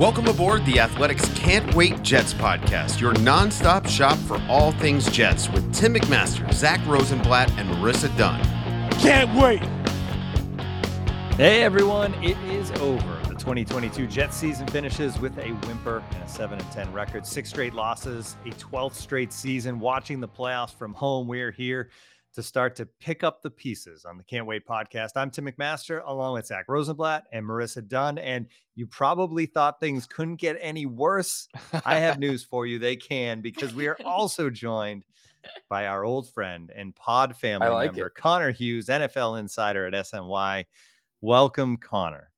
Welcome aboard the Athletics Can't Wait Jets podcast, your nonstop shop for all things Jets with Tim McMaster, Zach Rosenblatt, and Marissa Dunn. Can't wait. Hey everyone, it is over. The 2022 Jets season finishes with a whimper and a 7 and 10 record, six straight losses, a 12th straight season. Watching the playoffs from home, we're here to start to pick up the pieces on the Can't Wait podcast. I'm Tim McMaster, along with Zach Rosenblatt and Marissa Dunn. And you probably thought things couldn't get any worse. I have news for you. They can because we are also joined by our old friend and pod family like member, it. Connor Hughes, NFL insider at SNY. Welcome, Connor.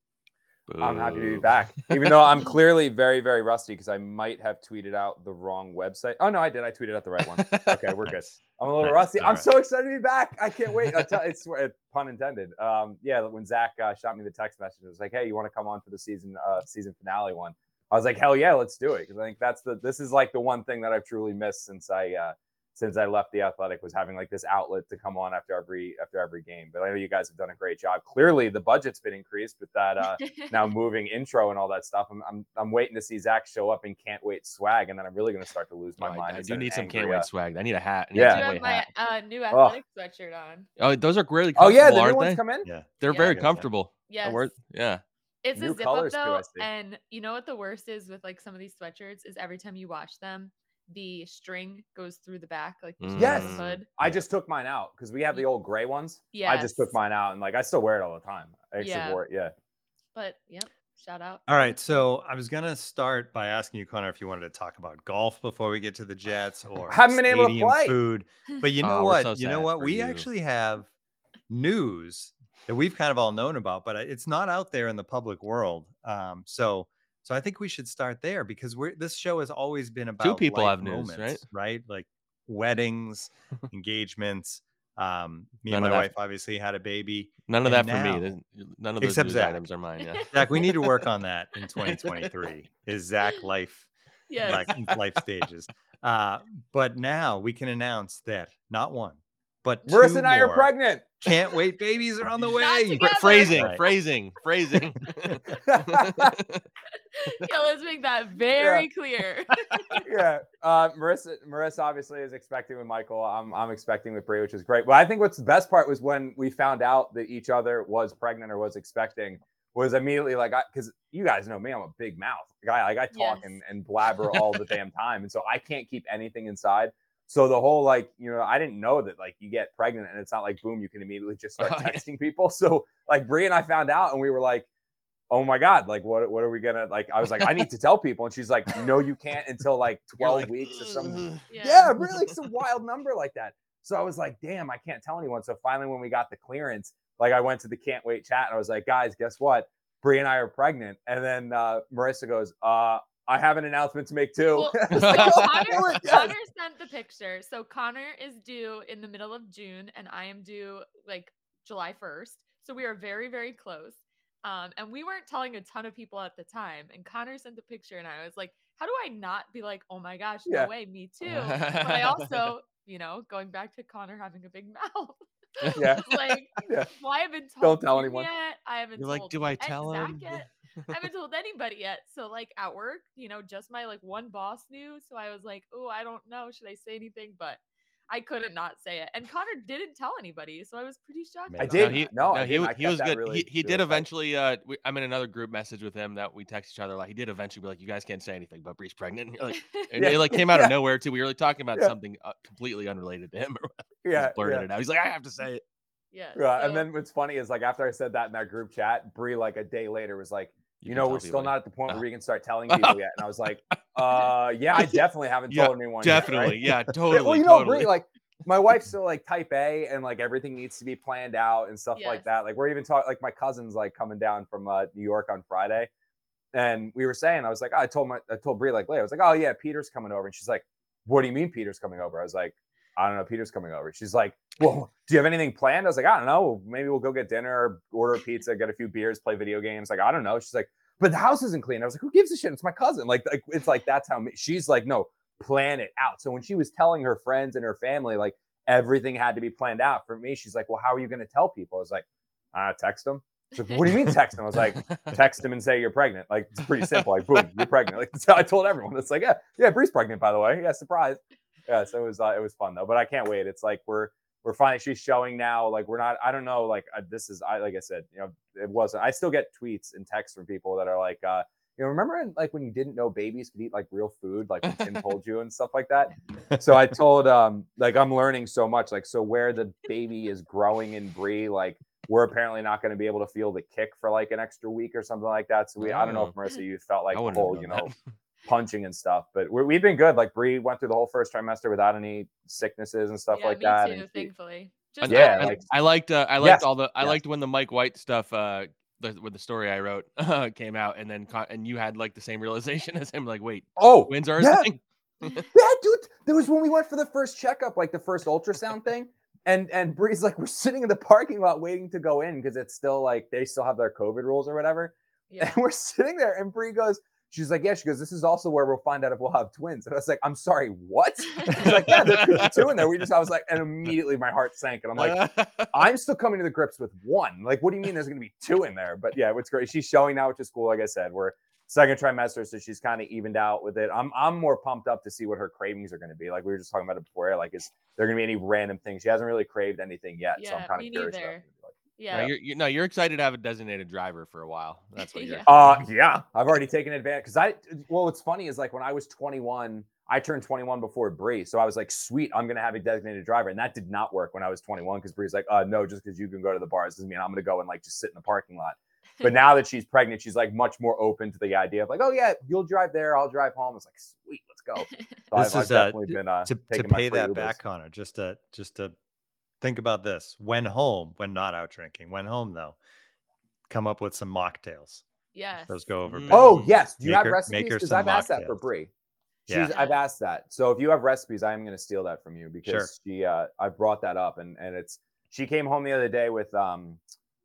I'm happy to be back, even though I'm clearly very, very rusty because I might have tweeted out the wrong website. Oh no, I did. I tweeted out the right one. Okay, we're good. I'm a little Nice. rusty. All I'm right. so excited to be back. I can't wait. I tell, it's pun intended. Um, yeah, when Zach uh, shot me the text message, it was like, "Hey, you want to come on for the season uh, season finale one?" I was like, "Hell yeah, let's do it!" Because I think that's the this is like the one thing that I've truly missed since I uh, since I left the Athletic was having like this outlet to come on after every after every game. But I know you guys have done a great job. Clearly, the budget's been increased with that. Uh, now moving intro and all that stuff. I'm, I'm I'm waiting to see Zach show up in can't wait swag, and then I'm really going to start to lose my Oh, mind. I, and do need some angry, can't wait uh, swag. I need a hat. I Yeah. a I can't have my uh, new athletic sweatshirt on. Oh, those are really Oh yeah, the new aren't ones they? come in. Yeah. They're Yeah. very comfortable. Yes. Uh, we're- yeah. It's New a zip up though, see. and you know what the worst is with like some of these sweatshirts is every time you wash them, the string goes through the back, like the Yes. hood. I just took mine out because we have the old gray ones. Yeah, I just took mine out and like I still wear it all the time. I actually Yeah. wore it. Yeah. But yep, shout out. All right. So I was going to start by asking you, Connor, if you wanted to talk about golf before we get to the Jets or Haven't been able to play. food. But you know Oh, what? so you know what? We you. actually have news that we've kind of all known about, but it's not out there in the public world. Um, so, so I think we should start there because we're this show has always been about two people have news, right? moments, right? Like weddings, engagements. Um, me and my wife obviously had a baby. None of And that for me. None of those Except Zach. items are mine. Yeah. Zach, we need to work on that in 2023. Is Zach life yes. like life stages? Uh, but now we can announce that not one, but Marissa and I are pregnant. Can't wait, babies are on the way. together. Phrasing, Right. phrasing, phrasing. yeah, let's make that very clear. yeah. Uh, Marissa, Marissa obviously is expecting with Michael. I'm, I'm expecting with Brie, which is great. But I think what's the best part was when we found out that each other was pregnant or was expecting. Was immediately like, because you guys know me, I'm a big mouth guy. Like I talk Yes. and, and blabber all the damn time, and so I can't keep anything inside. So the whole like, you know, I didn't know that like you get pregnant and it's not like boom, you can immediately just start yeah. texting people. So like Brie and I found out, and we were like, oh my god, like what what are we gonna like? I was like, I need to tell people, and she's like, no, you can't until like 12 like, weeks or something. Yeah. Yeah, really, some wild number like that. So I was like, damn, I can't tell anyone. So finally, when we got the clearance, like I went to the can't wait chat and I was like, guys, guess what? Brie and I are pregnant. And then uh, Marissa goes, uh, I have an announcement to make too. Well, I like, "Oh, Connor, yes." Connor sent the picture. So Connor is due in the middle of June, and I am due like July 1st. So we are very, very close. Um, and we weren't telling a ton of people at the time. And Connor sent the picture, and I was like, how do I not be like, oh my gosh, no Yeah. way, me too? But I also, you know, going back to Connor having a big mouth. Yeah. like, Yeah. well, I haven't told Don't tell anyone. yet. I haven't You're like, do I tell him? yet. I haven't told anybody yet. So like at work, you know, just my like one boss knew. So I was like, oh, I don't know. Should I say anything? But I couldn't not say it. And Connor didn't tell anybody. So I was pretty shocked. I did. No, he, no, I he, didn't. I he was good. really- he he really did tight. eventually. Uh, we, I'm in another group message with him that we text each other. Like he did eventually be like, "You guys can't say anything, but Bree's pregnant." And, like, and Yeah. it like came out Yeah. of nowhere too. We were like talking about Yeah. something uh, completely unrelated to him. Yeah. Just blurted yeah. it out. He's like, "I have to say it." yeah. Yeah, and then what's funny is like after I said that in that group chat, Brie like a day later was like, you, can know, we're still not at the point Oh. where we can start telling people yet. And I was like, uh, yeah, I definitely haven't Yeah, told anyone. yet, right? Definitely, yeah, Yeah, totally. well, you know, totally. Brie, like my wife's still like type A, and like everything needs to be planned out and stuff like that. Like we're even talking, like my cousin's like coming down from uh, New York on Friday, and we were saying, I was like, I told my, I told Brie like later, I was like, oh yeah, Peter's coming over, and she's like, what do you mean Peter's coming over? I was like, I don't know, Peter's coming over. She's like, well, do you have anything planned? I was like, I don't know, maybe we'll go get dinner, order a pizza, get a few beers, play video games. Like I don't know. She's like, but the house isn't clean. I was like, who gives a shit? It's my cousin. Like, like it's like that's how me- she's like, no, plan it out. So when she was telling her friends and her family, like everything had to be planned out. For me, she's like, well, how are you going to tell people? I was like, uh, text them. She's like, what do you mean text them? I was like, text him and say you're pregnant. Like it's pretty simple. Like boom, you're pregnant. Like that's how I told everyone. It's like yeah, yeah, Bree's pregnant by the way. Yeah, surprise. Yeah, so it was uh, it was fun though. But I can't wait. It's like we're we're finally she's showing now. Like we're not. I don't know. Like uh, this is I like I said. You know, it wasn't. I still get tweets and texts from people that are like. uh you know, remember in, like when you didn't know babies could eat like real food, like when Tim told you and stuff like that. So I told um like I'm learning so much. Like so where the baby is growing in Brie, like we're apparently not going to be able to feel the kick for like an extra week or something like that. So we I don't know if Marissa you felt like the whole you know punching and stuff, but we're, we've been good. Like Bree went through the whole first trimester without any sicknesses and stuff yeah, like me that. too, and she- thankfully. And Just Yeah, I, I- like- I liked uh, I liked Yes, all the I yes. liked when the Mike White stuff uh the, with the story I wrote came out and then con- and you had like the same realization as him like wait oh twins are yeah. thing? Yeah, dude. There was when we went for the first checkup, like the first ultrasound thing. And and Bree's like, we're sitting in the parking lot waiting to go in because it's still like they still have their COVID rules or whatever. yeah. And we're sitting there, and Bree goes, she's like, yeah, she goes, this is also where we'll find out if we'll have twins. And I was like, I'm sorry, what? She's like, yeah, there could be two in there. We just, I was like, and immediately my heart sank, and I'm like, I'm still coming to the grips with one. Like, what do you mean there's going to be two in there? But yeah, it's great. She's showing now, which is cool. Like I said, we're second trimester, so she's kind of evened out with it. I'm I'm more pumped up to see what her cravings are going to be. Like we were just talking about it before. Like, is there going to be any random things? She hasn't really craved anything yet, so I'm kind of curious. About neither. it. Like, yeah. No, you're, you no, you're excited to have a designated driver for a while. That's what you're. Yeah. Uh, yeah, I've already taken advantage because I. Well, what's funny is like when I was 21, I turned 21 before Bree, so I was like, sweet, I'm gonna have a designated driver, and that did not work when I was 21 because Bree's like, uh, no, just because you can go to the bars doesn't mean I'm gonna go and like just sit in the parking lot. But now that she's pregnant, she's like much more open to the idea of like, oh yeah, you'll drive there, I'll drive home. It's like, sweet, let's go. So This I've, is, I've uh, definitely been uh, to, to pay that Ubers. back, Connor, just to just to think about this. When home, when not out drinking, when home though, come up with some mocktails. yes. Those go over. Mm. Oh yes, do you Make have her- recipes? make her Because some I've asked that for mocktails. Bree. She's, Yeah. I've asked that. So if you have recipes, I am going to steal that from you because she, uh, I brought that up and and it's she came home the other day with um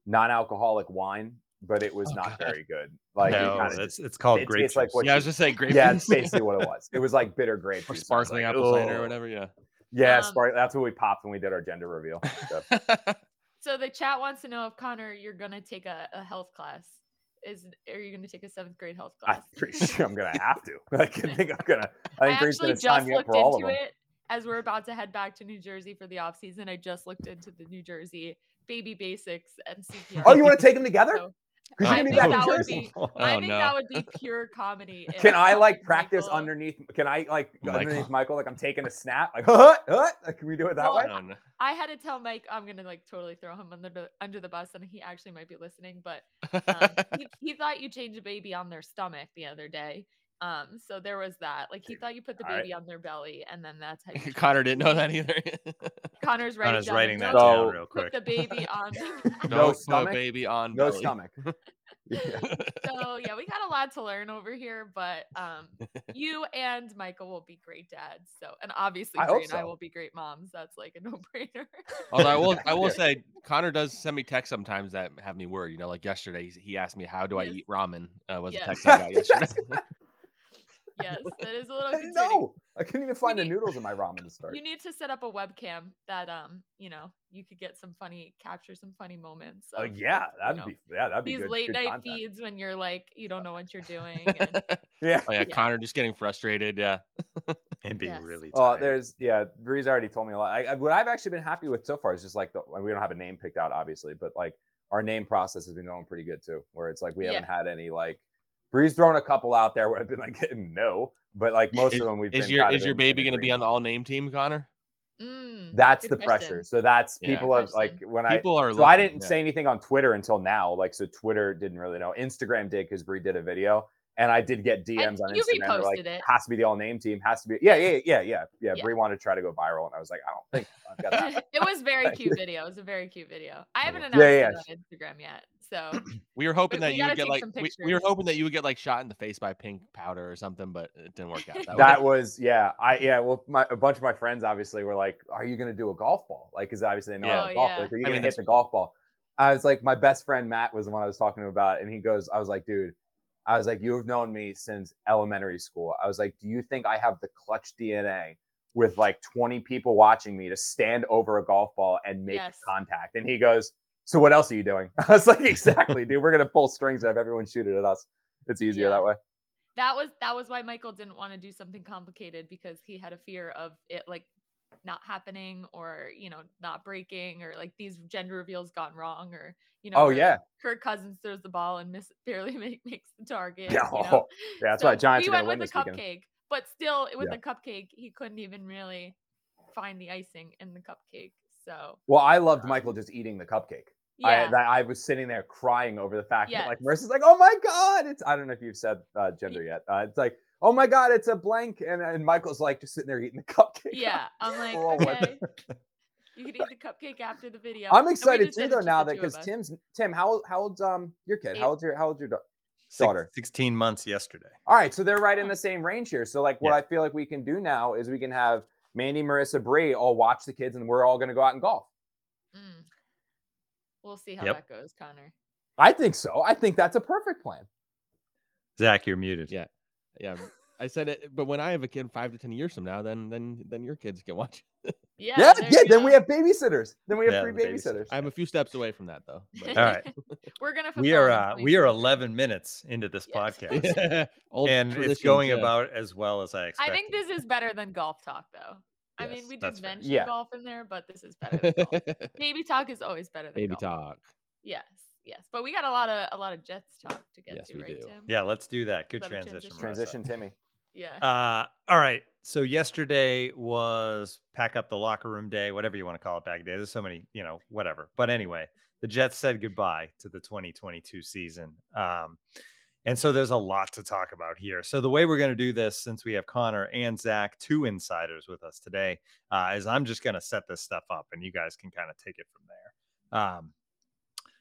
non-alcoholic wine, but it was Oh, not God. very good. Like no, kinda it's just- it's called it grape tastes like juice. what Yeah, I was just saying grape. yeah, it's basically what it was. It was like bitter grape or juice. and I was sparkling like, apple cider or whatever. Yeah. Yeah, Um, spark. That's what we popped when we did our gender reveal. So, So the chat wants to know if Connor, you're gonna take a, a health class. Is are you gonna take a seventh grade health class? I'm class? pretty sure I'm gonna have to. I think I'm gonna. I I think Bree's actually just me looked for all into it as we're about to head back to New Jersey for the off season. I just looked into the New Jersey baby basics and CPR. Oh, you want to take them together? So Because I you're gonna be think back in that would Jersey. be- I Oh, think no. that would be pure comedy. if Can I like Michael- practice underneath? Can I like Michael. underneath Michael? Like I'm taking a snap. Like, huh, huh? Like, can we do it that Well, way? Oh, no. I had to tell Mike I'm gonna like totally throw him under the under the bus, and he actually might be listening. But um, he, he thought you changed a baby on their stomach the other day. Um, so there was that. Like he thought you put the All right. baby on their belly, and then that's how. You Connor didn't know that either. Connor's writing, Connor's down writing that notes, So- down real Put quick. the baby on. No Don't stomach? baby on No belly. stomach. Yeah. so yeah, we got a lot to learn over here, but um, you and Michael will be great dads. So, and obviously, I Bree hope and I will be great moms. That's like a no-brainer. Although I will, I will say, Connor does send me texts sometimes that have me worried. You know, like yesterday, he- he asked me, "How do I Yes. eat ramen?" Uh, was Yes. a text I got yesterday. Yes, that is a little I didn't concerning. know. I couldn't even find the noodles in my ramen to start. You need to set up a webcam that um, you know, you could get some funny, capture some funny moments. Oh of, yeah, that'd know, be yeah, that'd be these good. late good night content. feeds when you're like, you don't know what you're doing. And, Yeah. Oh yeah, Yeah. Connor just getting frustrated. Yeah. and be Yes. really Oh, there's yeah. Bree's already told me a lot. I, I, what I've actually been happy with so far is just like the, we don't have a name picked out, obviously, but like our name process has been going pretty good too. Where it's like we Yeah. haven't had any like Bree's thrown a couple out there where I've been like no, but like most Is, of them we've is been your is your baby going to be on the all name team, Connor? Mm, That's good the pressure. question. So that's Yeah. people have like Question. when I People are. so I didn't yeah. say anything on Twitter until now. Like so Twitter didn't really know. Instagram did because Bree did a video. And I did get DMs on you Instagram. They're like, it. has to be the all name team. Has to be. Yeah, yeah, yeah, yeah, yeah. Yeah. Bree wanted to try to go viral, and I was like, I don't think I've got that. it was very cute video. It was a very cute video. I haven't Yeah, announced yeah, it on Instagram yet. So We were hoping we that you gotta would get like we, we were hoping that you would get like shot in the face by pink powder or something, but it didn't work out. That, that was yeah i yeah well my, a bunch of my friends obviously were like are you going to do a golf ball like because obviously they know Yeah. how to Oh, golf yeah. like, are you going mean, to hit that's- the golf ball i was like my best friend matt was the one i was talking to about and he goes i was like dude i was like you've known me since elementary school i was like do you think i have the clutch dna with like 20 people watching me to stand over a golf ball and make Yes. contact and he goes So what else are you doing? I was like, exactly, dude. We're gonna pull strings and have everyone shoot it at us. It's easier Yeah. that way. that was that was why Michael didn't want to do something complicated because he had a fear of it like not happening or you know not breaking or like these gender reveals gone wrong or you know Oh, yeah. Kirk Cousins throws the ball and miss barely make, makes the target. Yeah, you know? Yeah, that's So why Giants we went with this the weekend. cupcake, but still with Yeah. the cupcake he couldn't even really find the icing in the cupcake. So Well, I loved Um, Michael just eating the cupcake. Yeah, I, that I was sitting there crying over the fact that like Yes. Marissa's like, oh my god, it's I don't know if you've said uh, gender yet. Uh, it's like, oh my god, it's a blank, and, and Michael's like just sitting there eating the cupcake. yeah. I'm like, We're all with okay, you can eat the cupcake after the video. I'm excited too though now that because. Tim's Tim, how how old's um your kid? Eight. How old's your how old's your da- daughter? 16 months yesterday. All right, so they're right in the same range here. So like what Yeah. I feel like we can do now is we can have Mandy, Marissa, Bree all watch the kids, and we're all gonna go out and golf. Mm. We'll see how Yep. that goes, Connor. I think so. I think that's a perfect plan. Zach, you're muted. Yeah. Yeah. I said it, but when I have a kid five to ten years from now, then then then your kids can watch. Yeah, Yeah, yeah. Then we have babysitters. Then we have Yeah, three babysitters. babysitters. I'm a few steps away from that though. but- All right. We're gonna. We are uh, we are 11 minutes into this Yes. podcast. And it's going yeah. about as well as I I think this is better than golf talk, though. I Yes, mean, we did mention Yeah. golf in there, but this is better than golf. Baby talk is always better than baby golf. talk. Yes, yes, but we got a lot of a lot of Jets talk to get Yes, to, we right, do. Tim? Yeah, let's do that. Good Love transition. Transition, Timmy. Yeah. Uh, all right. So yesterday was pack up the locker room day, whatever you want to call it back day. There's so many, you know, whatever. But anyway, the Jets said goodbye to the 2022 season. Um, and so there's a lot to talk about here. So the way we're going to do this, since we have Connor and Zach, two insiders with us today, uh, is I'm just going to set this stuff up and you guys can kind of take it from there. Um,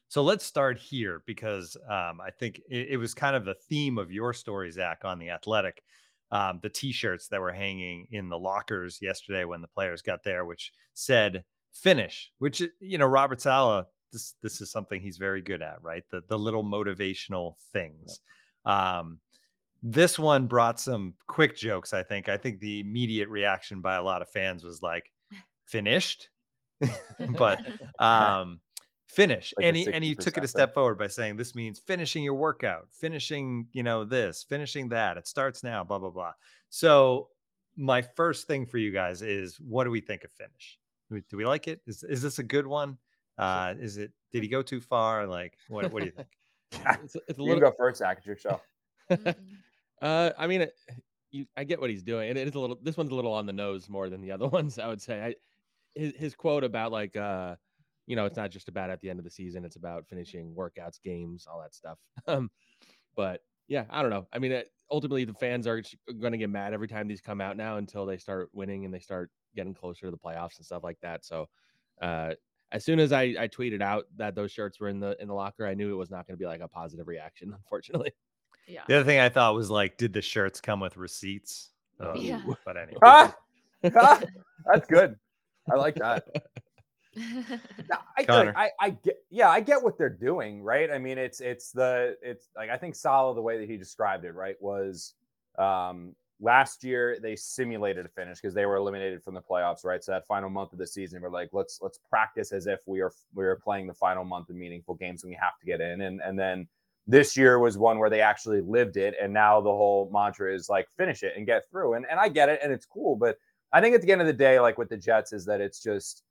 so let's start here because um, I think it, it was kind of the theme of your story, Zach, on the Athletic um, the t-shirts that were hanging in the lockers yesterday when the players got there, which said finish, which you know, Robert Saleh, this this is something he's very good at, right? The the little motivational things. Um, this one brought some quick jokes, I think. I think the immediate reaction by a lot of fans was like, finished. but um finish Like and he and he took it a step forward by saying this means finishing your workout finishing you know this finishing that it starts now blah blah blah so my first thing for you guys is what do we think of finish do we, do we like it is, is this a good one uh is it did he go too far like what, what do you think It's, it's a You can go first, Zach. It's your show. Uh, I mean, it, you, I get what he's doing, and it is a little. This one's a little on the nose more than the other ones. I would say. I, his his quote about like, uh, you know, it's not just about at the end of the season; it's about finishing workouts, games, all that stuff. Um, but yeah, I don't know. I mean, it, ultimately, the fans are going to get mad every time these come out now until they start winning and they start getting closer to the playoffs and stuff like that. So, uh, as soon as I, I tweeted out that those shirts were in the in the locker, I knew it was not going to be like a positive reaction. Unfortunately. Yeah. the other thing i thought was like did the shirts come with receipts Uh, Yeah. but anyway Ah, ah, that's good. I like that. No, I, Connor. like, I, I get, yeah, I get what they're doing, right? I mean, it's, it's the, it's like I think Saleh, the way that he described it, right, was um, last year they simulated a finish because they were eliminated from the playoffs, right? So that final month of the season, we're like, let's let's practice as if we are we are playing the final month of meaningful games and we have to get in, and and then this year was one where they actually lived it, and now the whole mantra is like finish it and get through, and and I get it, and it's cool, but I think at the end of the day, like with the Jets, is that it's just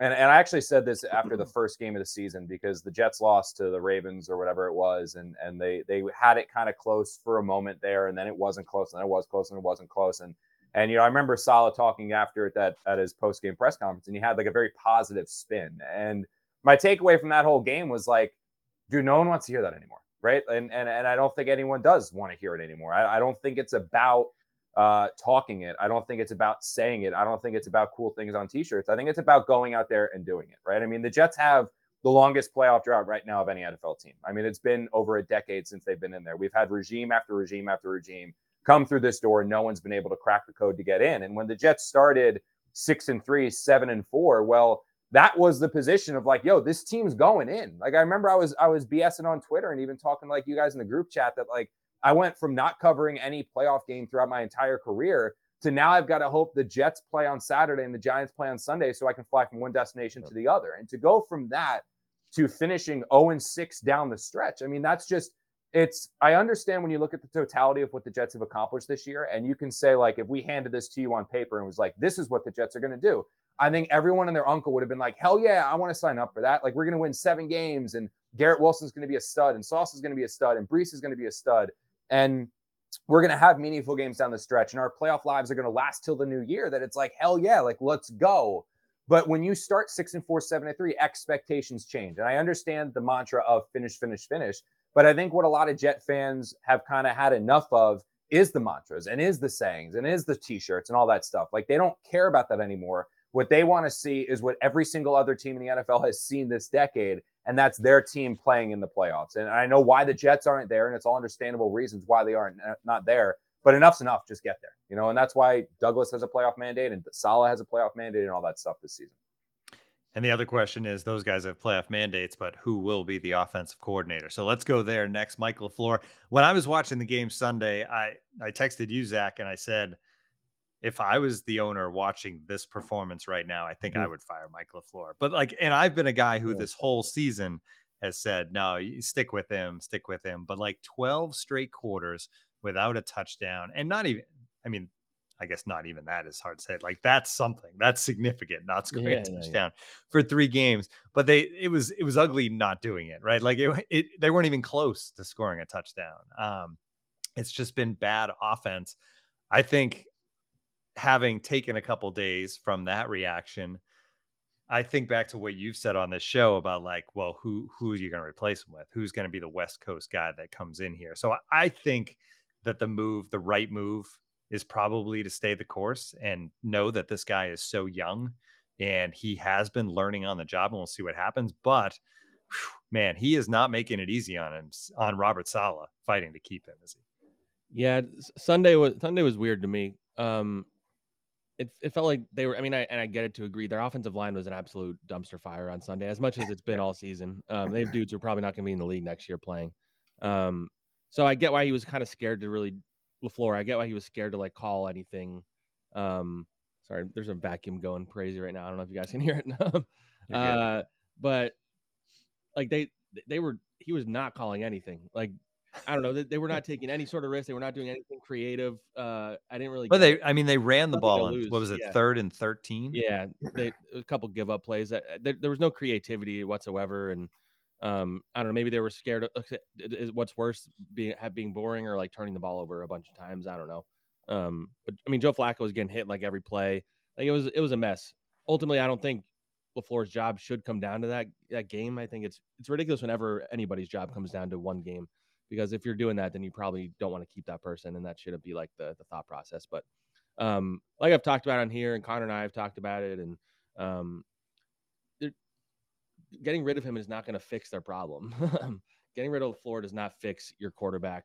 and, and I actually said this after the first game of the season because the Jets lost to the Ravens or whatever it was, and and they they had it kind of close for a moment there, and then it wasn't close, and then it was close, and it wasn't close, and and you know I remember Saleh talking after it that at his post game press conference, and he had like a very positive spin, and my takeaway from that whole game was like, dude, no one wants to hear that anymore, right? And and and I don't think anyone does want to hear it anymore. I, I don't think it's about uh, talking it. I don't think it's about saying it. I don't think it's about cool things on t-shirts. I think it's about going out there and doing it, right? I mean, the Jets have the longest playoff drought right now of any NFL team. I mean, it's been over a decade since they've been in there. We've had regime after regime after regime come through this door. No one's been able to crack the code to get in. And when the Jets started six and three, seven and four, well, that was the position of like, yo, this team's going in. Like I remember I was I was BSing on Twitter and even talking like you guys in the group chat that like I went from not covering any playoff game throughout my entire career to now I've got to hope the Jets play on Saturday and the Giants play on Sunday so I can fly from one destination to the other. And to go from that to finishing 0 and 6 down the stretch. I mean, that's just it's I understand when you look at the totality of what the Jets have accomplished this year, and you can say, like, if we handed this to you on paper and was like, this is what the Jets are going to do, I think everyone and their uncle would have been like, hell yeah, I want to sign up for that. Like, we're going to win seven games, and Garrett Wilson's going to be a stud, and Sauce is going to be a stud, and Breece is going to be a stud. And we're going to have meaningful games down the stretch, and our playoff lives are going to last till the new year. That it's like, hell yeah, like, let's go. But when you start six and four, seven and three, expectations change. And I understand the mantra of finish, finish, finish. But I think what a lot of Jet fans have kind of had enough of is the mantras and is the sayings and is the t-shirts and all that stuff. Like they don't care about that anymore. What they want to see is what every single other team in the NFL has seen this decade, and that's their team playing in the playoffs. And I know why the Jets aren't there, and it's all understandable reasons why they aren't uh, not there. But enough's enough. Just get there, you know. And that's why Douglas has a playoff mandate, and Saleh has a playoff mandate, and all that stuff this season. And the other question is those guys have playoff mandates, but who will be the offensive coordinator? So let's go there next. Michael LaFleur. When I was watching the game Sunday, I, I texted you, Zach, and I said, if I was the owner watching this performance right now, I think mm-hmm. I would fire Mike LaFleur. But like, and I've been a guy who this whole season has said, no, you stick with him, stick with him. But like 12 straight quarters without a touchdown, and not even, I mean, I guess not even that is hard to say. Like that's something that's significant, not scoring yeah, a touchdown yeah, yeah. for three games. But they it was it was ugly not doing it, right? Like it, it they weren't even close to scoring a touchdown. Um, it's just been bad offense. I think having taken a couple days from that reaction, I think back to what you've said on this show about like, well, who who are you going to replace him with? Who's going to be the West Coast guy that comes in here? So I think that the move, the right move is probably to stay the course and know that this guy is so young and he has been learning on the job and we'll see what happens. But man, he is not making it easy on him on Robert Saleh fighting to keep him, is he? Yeah, Sunday was Sunday was weird to me. Um it, it felt like they were I mean I and I get it to agree their offensive line was an absolute dumpster fire on Sunday as much as it's been all season. Um they have dudes who are probably not going to be in the league next year playing. Um so I get why he was kind of scared to really LaFleur. I get why he was scared to like call anything. Um, sorry, there's a vacuum going crazy right now. I don't know if you guys can hear it. uh, but like they they were he was not calling anything. Like I don't know. They, they, were not taking any sort of risk. They were not doing anything creative. Uh, I didn't really. But they, I mean, they ran the ball on what was it, yeah. third and thirteen? Yeah, they a couple give up plays. That there, there was no creativity whatsoever, and um, I don't know. Maybe they were scared. Of, what's worse, being being boring or like turning the ball over a bunch of times. I don't know. Um, but I mean, Joe Flacco was getting hit like every play. Like it was it was a mess. Ultimately, I don't think LaFleur's job should come down to that that game. I think it's it's ridiculous whenever anybody's job comes down to one game, because if you're doing that, then you probably don't want to keep that person, and that shouldn't be like the the thought process. But um, like I've talked about on here, and Connor and I have talked about it, and um, getting rid of him is not going to fix their problem. getting rid of Florida does not fix your quarterback,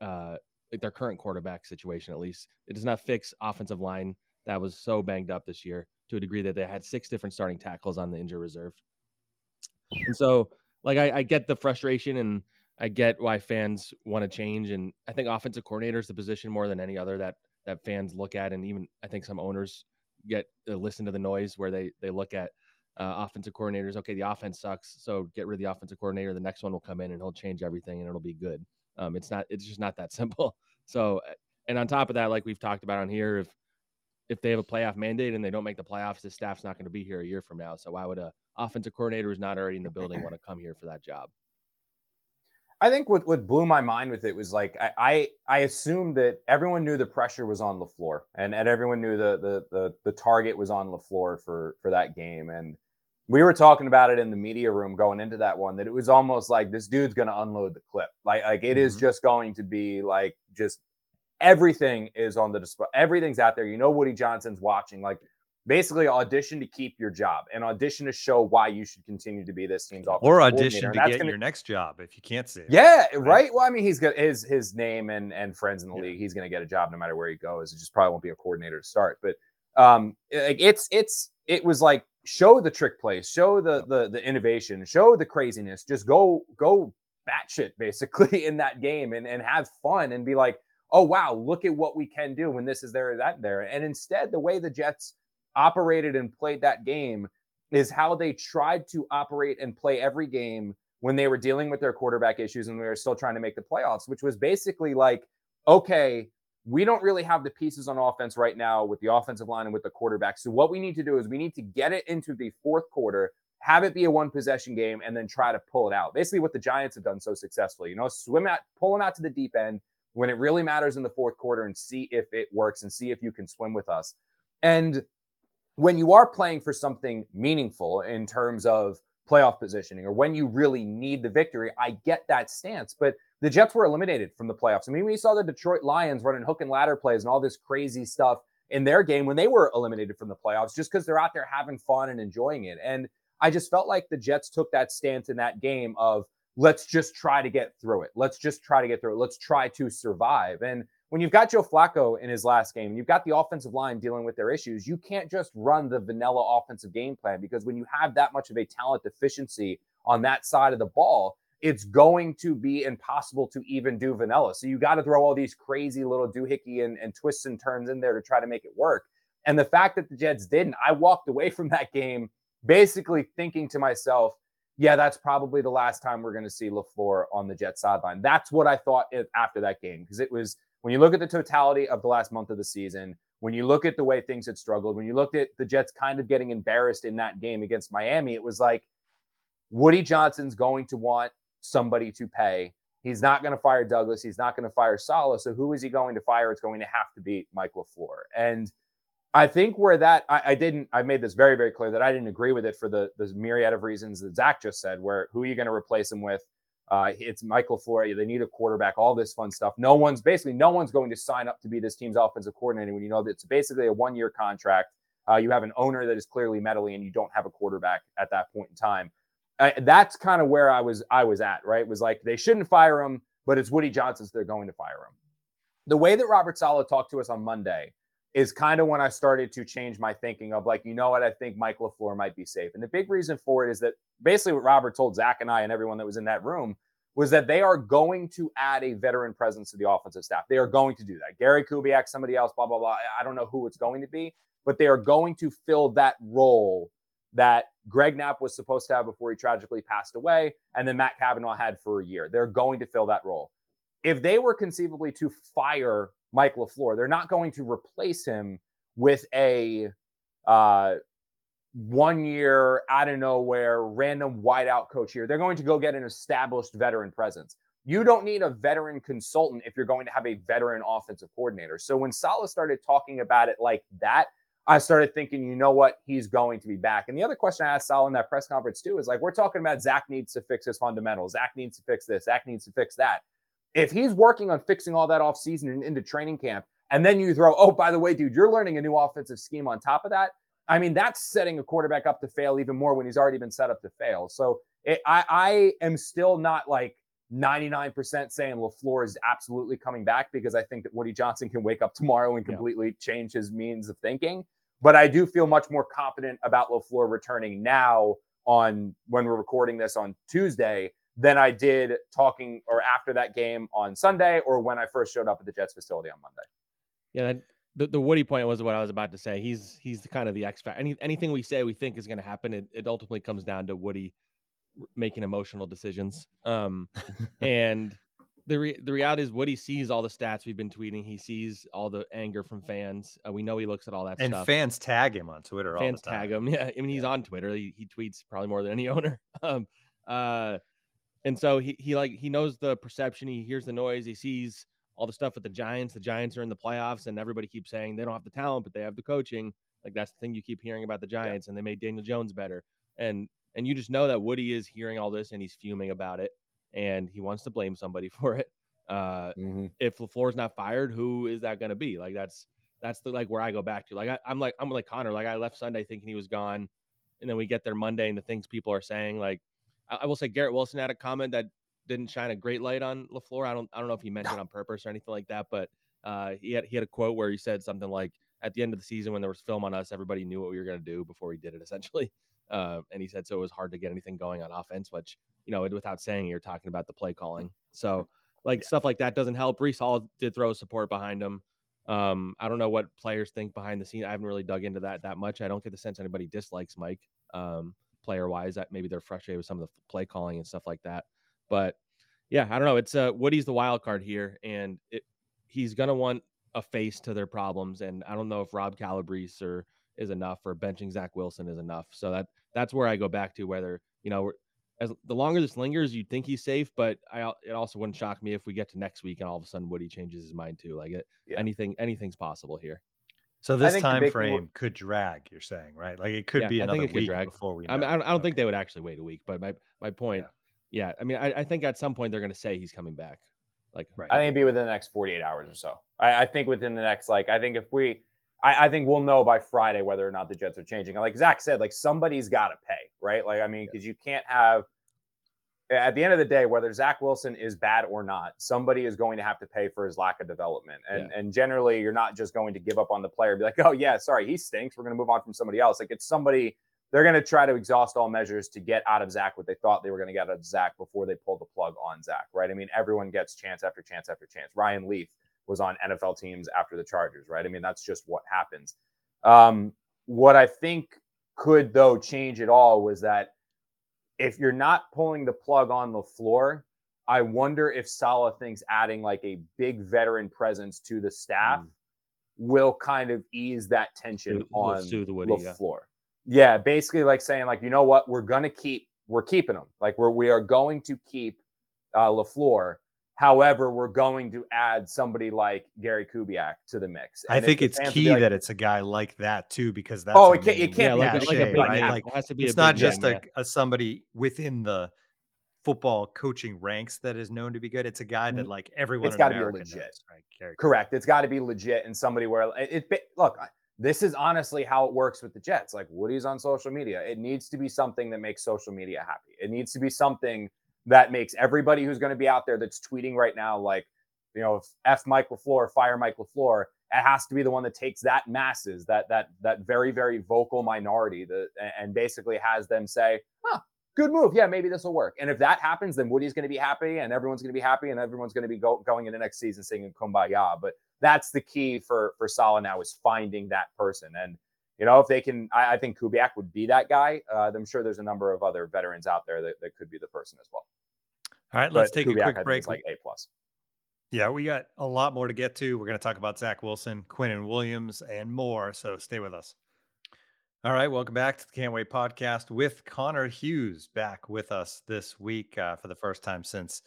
uh, their current quarterback situation, at least. It does not fix offensive line that was so banged up this year to a degree that they had six different starting tackles on the injury reserve. And so, like, I, I get the frustration and I get why fans want to change. And I think offensive coordinator is the position more than any other that that fans look at, and even I think some owners get uh, listen to the noise where they they look at uh, offensive coordinators. Okay, the offense sucks, so get rid of the offensive coordinator. The next one will come in and he'll change everything, and it'll be good. Um, it's not. It's just not that simple. So, and on top of that, like we've talked about on here, if if they have a playoff mandate and they don't make the playoffs, the staff's not going to be here a year from now. So why would a offensive coordinator who's not already in the building want to come here for that job? I think what, what blew my mind with it was like I, I, I assumed that everyone knew the pressure was on LaFleur and, and everyone knew the, the the the target was on LaFleur for for that game. And we were talking about it in the media room going into that one that it was almost like this dude's going to unload the clip. Like like it mm-hmm. is just going to be like just everything is on the display. Everything's out there. You know Woody Johnson's watching. Like basically audition to keep your job and audition to show why you should continue to be this team's or audition to get gonna, your next job if you can't see it. Yeah, right. Well, I mean, he's got his his name and and friends in the yeah. league. He's going to get a job no matter where he goes. It just probably won't be a coordinator to start, but um, it's it's it was like show the trick plays, show the the the innovation, show the craziness. Just go go batshit basically in that game and and have fun and be like, oh wow, look at what we can do when this is there, that there. And instead, the way the Jets operated and played that game is how they tried to operate and play every game when they were dealing with their quarterback issues and we were still trying to make the playoffs, which was basically like, okay, we don't really have the pieces on offense right now with the offensive line and with the quarterback. So what we need to do is we need to get it into the fourth quarter, have it be a one possession game, and then try to pull it out. Basically, what the Giants have done so successfully. You know, swim out, pull them out to the deep end when it really matters in the fourth quarter and see if it works and see if you can swim with us. And when you are playing for something meaningful in terms of playoff positioning or when you really need the victory, I get that stance. But the Jets were eliminated from the playoffs. I mean, we saw the Detroit Lions running hook and ladder plays and all this crazy stuff in their game when they were eliminated from the playoffs just because they're out there having fun and enjoying it. And I just felt like the Jets took that stance in that game of let's just try to get through it. Let's just try to get through it. Let's try to survive. And when you've got Joe Flacco in his last game, and you've got the offensive line dealing with their issues, you can't just run the vanilla offensive game plan because when you have that much of a talent deficiency on that side of the ball, it's going to be impossible to even do vanilla. So you got to throw all these crazy little doohickey and, and twists and turns in there to try to make it work. And the fact that the Jets didn't, I walked away from that game basically thinking to myself, yeah, that's probably the last time we're going to see LaFleur on the Jets sideline. That's what I thought after that game because it was when you look at the totality of the last month of the season, when you look at the way things had struggled, when you looked at the Jets kind of getting embarrassed in that game against Miami, it was like Woody Johnson's going to want somebody to pay. He's not going to fire Douglas. He's not going to fire Saleh. So who is he going to fire? It's going to have to be Mike LaFleur. And I think where that I, I, didn't, I made this very, very clear that I didn't agree with it for the the myriad of reasons that Zach just said. Where who are you going to replace him with? Uh, it's Michael Flores. They need a quarterback, all this fun stuff. No one's basically no one's going to sign up to be this team's offensive coordinator when you know that it's basically a one year contract. Uh, you have an owner that is clearly meddling, and you don't have a quarterback at that point in time. Uh, that's kind of where I was. I was at right. It was like they shouldn't fire him, but it's Woody Johnson's so they're going to fire him. The way that Robert Saleh talked to us on Monday is kind of when I started to change my thinking of like, you know what, I think Mike LaFleur might be safe. And the big reason for it is that basically what Robert told Zach and I and everyone that was in that room was that they are going to add a veteran presence to the offensive staff. They are going to do that. Gary Kubiak, somebody else, blah, blah, blah. I don't know who it's going to be, but they are going to fill that role that Greg Knapp was supposed to have before he tragically passed away, and then Matt Cavanaugh had for a year. They're going to fill that role. If they were conceivably to fire Mike LaFleur. They're not going to replace him with a uh, one year out of nowhere random wideout coach here. They're going to go get an established veteran presence. You don't need a veteran consultant if you're going to have a veteran offensive coordinator. So when Saleh started talking about it like that, I started thinking, you know what, he's going to be back. And the other question I asked Saleh in that press conference too is like, we're talking about Zach needs to fix his fundamentals. Zach needs to fix this. Zach needs to fix that. If he's working on fixing all that off season and into training camp, and then you throw, oh, by the way, dude, you're learning a new offensive scheme on top of that. I mean, that's setting a quarterback up to fail even more when he's already been set up to fail. So it, I, I am still not like 99% saying LaFleur is absolutely coming back because I think that Woody Johnson can wake up tomorrow and completely yeah. change his means of thinking. But I do feel much more confident about LaFleur returning now on when we're recording this on Tuesday than I did talking or after that game on Sunday or when I first showed up at the Jets facility on Monday. Yeah, the, the Woody point was what I was about to say. He's he's the kind of the X factor. Any, anything we say we think is going to happen, it, it ultimately comes down to Woody making emotional decisions. Um, and the re- the reality is Woody sees all the stats we've been tweeting. He sees all the anger from fans. Uh, we know he looks at all that and stuff. fans tag him on Twitter. Fans tag him. Yeah, I mean he's yeah. on Twitter. He, he tweets probably more than any owner. Um, uh, and so he he like he knows the perception. He hears the noise. He sees all the stuff with the Giants. The Giants are in the playoffs, and everybody keeps saying they don't have the talent, but they have the coaching. Like that's the thing you keep hearing about the Giants, yeah. and they made Daniel Jones better. And and you just know that Woody is hearing all this and he's fuming about it, and he wants to blame somebody for it. Uh, mm-hmm. If LaFleur's not fired, who is that going to be? Like that's that's the like where I go back to. Like I, I'm like I'm like Connor. Like I left Sunday thinking he was gone, and then we get there Monday and the things people are saying like I, I will say Garrett Wilson had a comment that didn't shine a great light on LaFleur. I don't I don't know if he meant it on purpose or anything like that, but uh, he had he had a quote where he said something like, "At the end of the season, when there was film on us, everybody knew what we were going to do before we did it." Essentially, uh, and he said so it was hard to get anything going on offense, which you know without saying you're talking about the play calling. So like yeah. stuff like that doesn't help. Breece Hall did throw support behind him. Um, I don't know what players think behind the scene. I haven't really dug into that that much. I don't get the sense anybody dislikes Mike. um, player wise. That maybe they're frustrated with some of the play calling and stuff like that. But yeah, I don't know. It's uh, Woody's the wild card here, and it, he's gonna want a face to their problems. And I don't know if Rob Calabrese or is enough or benching Zach Wilson is enough. So that that's where I go back to whether you know as the longer this lingers, you'd think he's safe, but I it also wouldn't shock me if we get to next week and all of a sudden Woody changes his mind too. Like it, Yeah. anything anything's possible here. So this time frame will- could drag. You're saying, right? Like it could Yeah, be I think another it could week drag. before we. I, mean. I don't, I don't think they would actually wait a week, but my my point, yeah, I mean, I, I think at some point they're going to say he's coming back. Like, Right. I think it'd be within the next 48 hours or so. I, I think within the next, like, I think if we, I, I think we'll know by Friday whether or not the Jets are changing. Like Zach said, like somebody's got to pay, right? Like, I mean, because you can't have, at the end of the day, whether Zach Wilson is bad or not, somebody is going to have to pay for his lack of development. And and generally, you're not just going to give up on the player, be like, oh yeah, sorry, he stinks. We're going to move on from somebody else. Like it's somebody. They're going to try to exhaust all measures to get out of Zach what they thought they were going to get out of Zach before they pull the plug on Zach, right? I mean, everyone gets chance after chance after chance. Ryan Leaf was on NFL teams after the Chargers, right? I mean, that's just what happens. Um, what I think could, though, change it all was that if you're not pulling the plug on LaFleur, I wonder if Saleh thinks adding like a big veteran presence to the staff Mm. will kind of ease that tension on soothe Woody, the yeah. floor. Yeah, basically like saying like, you know what, we're gonna keep, we're keeping him. Like we're we are going to keep uh, LaFleur. However, we're going to add somebody like Gary Kubiak to the mix. I And if think it's fans would be key like, that it's a guy like that too, because that's Oh, it can't- it can't yeah, be like, a, like a big right? Like, it has to be. it's a not big just name, a, a somebody within the football coaching ranks that is known to be good. It's a guy that mm-hmm. like everyone. It's in gotta be legit. knows, right? Gary Correct. It's got to be legit and somebody where it, it. Look, this is honestly how it works with the Jets. Like Woody's on social media. It needs to be something that makes social media happy. It needs to be something that makes everybody who's going to be out there that's tweeting right now, like, you know, F Mike LaFleur, fire Mike LaFleur. It has to be the one that takes that masses, that that that very very vocal minority, that and basically has them say, "Huh, good move. Yeah, maybe this will work." And if that happens, then Woody's going to be happy, and everyone's going to be happy, and everyone's going to be go, going into next season singing "Kumbaya." But that's the key for for Saleh now is finding that person. And you know, if they can, I, I think Kubiak would be that guy. Uh, I'm sure there's a number of other veterans out there that, that could be the person as well. All right, let's But take Kubiak, a quick break. like A plus. Yeah, we got a lot more to get to. We're going to talk about Zach Wilson, Quinnen Williams, and more. So stay with us. All right, welcome back to the Can't Wait podcast with Connor Hughes back with us this week uh, for the first time since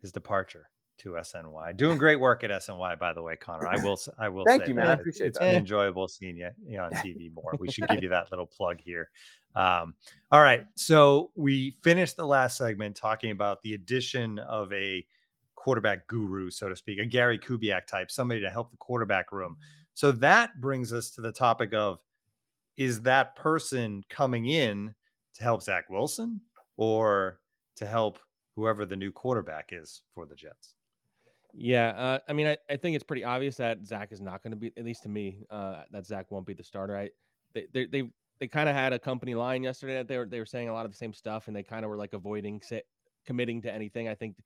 his departure to SNY. Doing great work at SNY, by the way, Connor. I will. I will. Thank say you, man. that. I It- appreciate It's been enjoyable seeing you, you know, on TV more. We should give you that little plug here. Um, all right, so we finished the last segment talking about the addition of a quarterback guru, so to speak, a Gary Kubiak type, somebody to help the quarterback room. So that brings us to the topic of is that person coming in to help Zach Wilson or to help whoever the new quarterback is for the Jets? Yeah, uh, I mean, I, I think it's pretty obvious that Zach is not going to be, at least to me, uh, that Zach won't be the starter. I they they they, they kind of had a company line yesterday that they were they were saying a lot of the same stuff, and they kind of were like avoiding sa- committing to anything. I think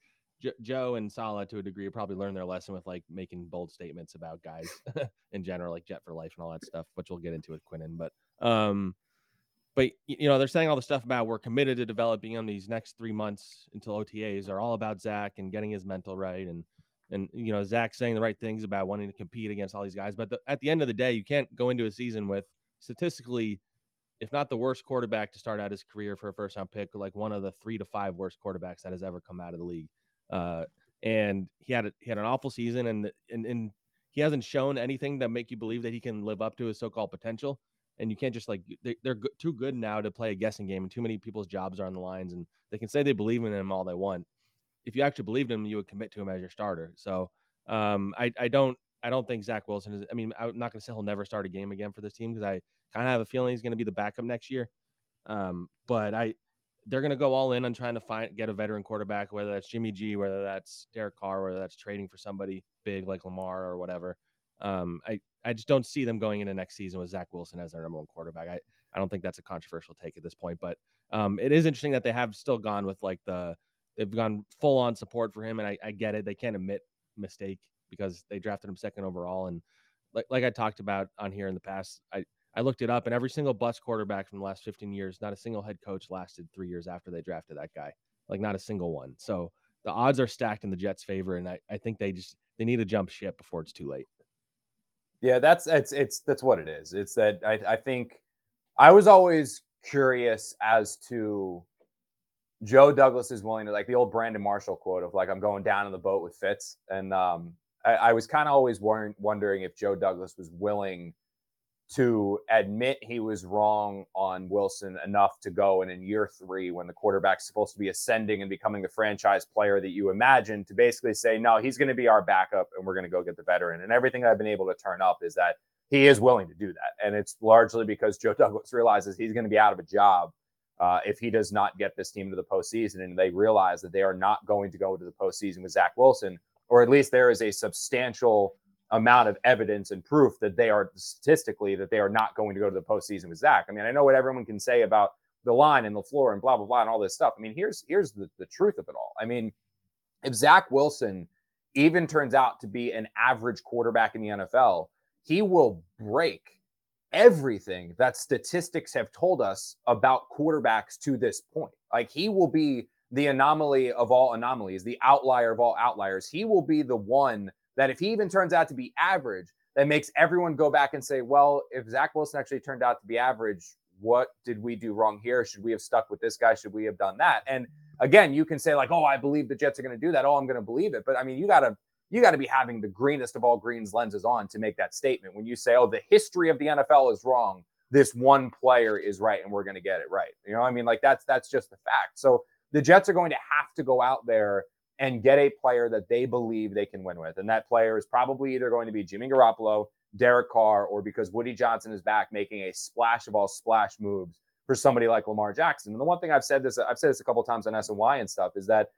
Jo- Joe and Saleh, to a degree, probably learned their lesson with like making bold statements about guys in general, like Jet for life and all that stuff, which we'll get into with Quinnen. But um, but you know they're saying all the stuff about we're committed to developing him these next three months until OTAs are all about Zach and getting his mental right and and you know Zach saying the right things about wanting to compete against all these guys. But the, at the end of the day, you can't go into a season with statistically, if not the worst quarterback to start out his career for a first round pick, like one of the three to five worst quarterbacks that has ever come out of the league. Uh, and he had a, he had an awful season, and and and he hasn't shown anything that make you believe that he can live up to his so called potential. And you can't just like they, they're too good now to play a guessing game, and too many people's jobs are on the lines, and they can say they believe in him all they want if you actually believed him, you would commit to him as your starter. So um, I, I don't I don't think Zach Wilson is. I mean, I'm not going to say he'll never start a game again for this team because I kind of have a feeling he's going to be the backup next year. Um, but I they're going to go all in on trying to find get a veteran quarterback, whether that's Jimmy G, whether that's Derek Carr, whether that's trading for somebody big like Lamar or whatever. Um, I I just don't see them going into next season with Zach Wilson as their number one quarterback. I I don't think that's a controversial take at this point, but um, it is interesting that they have still gone with like the they've gone full on support for him, and I, I get it. They can't admit mistake because they drafted him second overall, and like like I talked about on here in the past, I I looked it up, and every single bust quarterback from the last 15 years, not a single head coach lasted three years after they drafted that guy. Like not a single one. So the odds are stacked in the Jets' favor, and I, I think they just they need to jump ship before it's too late. Yeah, that's it's it's that's what it is. It's that I, I think I was always curious as to Joe Douglas is willing to like the old Brandon Marshall quote of like I'm going down in the boat with Fitz, and um, I, I was kind of always wondering if Joe Douglas was willing to admit he was wrong on Wilson enough to go and in year three, when the quarterback's supposed to be ascending and becoming the franchise player that you imagine, to basically say, no, he's going to be our backup and we're going to go get the veteran. And everything I've been able to turn up is that he is willing to do that. And it's largely because Joe Douglas realizes he's going to be out of a job uh, if he does not get this team to the postseason. And they realize that they are not going to go to the postseason with Zach Wilson, or at least there is a substantial amount of evidence and proof that they are statistically that they are not going to go to the postseason with Zach. I mean, I know what everyone can say about the line and the floor and blah blah blah and all this stuff. I mean, here's here's the, the truth of it all. I mean, if Zach Wilson even turns out to be an average quarterback in the NFL, he will break everything that statistics have told us about quarterbacks to this point. Like he will be the anomaly of all anomalies, the outlier of all outliers. He will be the one that if he even turns out to be average, that makes everyone go back and say, well, if Zach Wilson actually turned out to be average, what did we do wrong here? Should we have stuck with this guy? Should we have done that? And again, you can say like, oh, I believe the Jets are going to do that. Oh, I'm going to believe it. But I mean, you got to you got to be having the greenest of all greens lenses on to make that statement. When you say, oh, the history of the NFL is wrong, this one player is right, and we're going to get it right. You know, I mean, like that's that's just the fact. So the Jets are going to have to go out there and get a player that they believe they can win with. And that player is probably either going to be Jimmy Garoppolo, Derek Carr, or because Woody Johnson is back making a splash of all splash moves for somebody like Lamar Jackson. And the one thing I've said this, I've said this a couple times on SNY and stuff, is that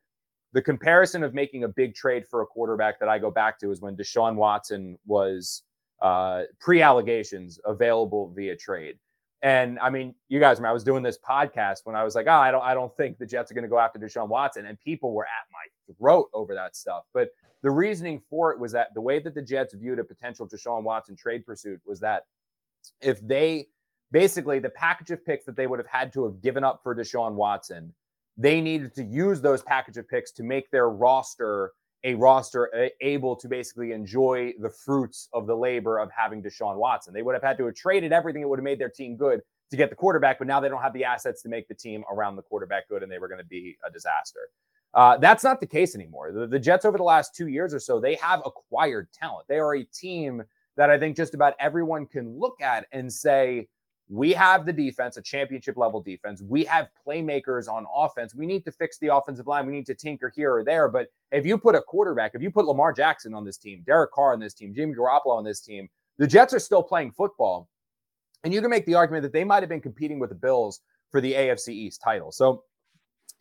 the comparison of making a big trade for a quarterback that I go back to is when Deshaun Watson was uh, pre-allegations available via trade. And I mean, you guys remember I was doing this podcast when I was like, oh, I don't, I don't think the Jets are going to go after Deshaun Watson, and people were at my throat over that stuff. But the reasoning for it was that the way that the Jets viewed a potential Deshaun Watson trade pursuit was that if they basically the package of picks that they would have had to have given up for Deshaun Watson, they needed to use those package of picks to make their roster a roster able to basically enjoy the fruits of the labor of having Deshaun Watson. They would have had to have traded everything that would have made their team good to get the quarterback, but now they don't have the assets to make the team around the quarterback good, and they were going to be a disaster. Uh, that's not the case anymore. The, the Jets, over the last two years or so, they have acquired talent. They are a team that I think just about everyone can look at and say, we have the defense, a championship level defense. We have playmakers on offense. We need to fix the offensive line. We need to tinker here or there. But if you put a quarterback, if you put Lamar Jackson on this team, Derek Carr on this team, Jimmy Garoppolo on this team, the Jets are still playing football. And you can make the argument that they might have been competing with the Bills for the AFC East title. So,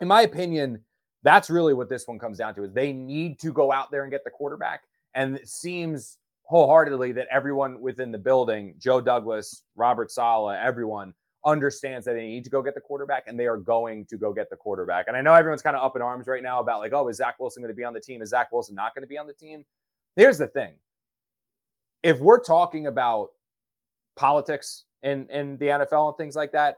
in my opinion, that's really what this one comes down to is they need to go out there and get the quarterback. And it seems wholeheartedly that everyone within the building, Joe Douglas, Robert Saleh, everyone understands that they need to go get the quarterback and they are going to go get the quarterback. And I know everyone's kind of up in arms right now about like, oh, is Zach Wilson going to be on the team? Is Zach Wilson not going to be on the team? Here's the thing. If we're talking about politics in, in the NFL and things like that,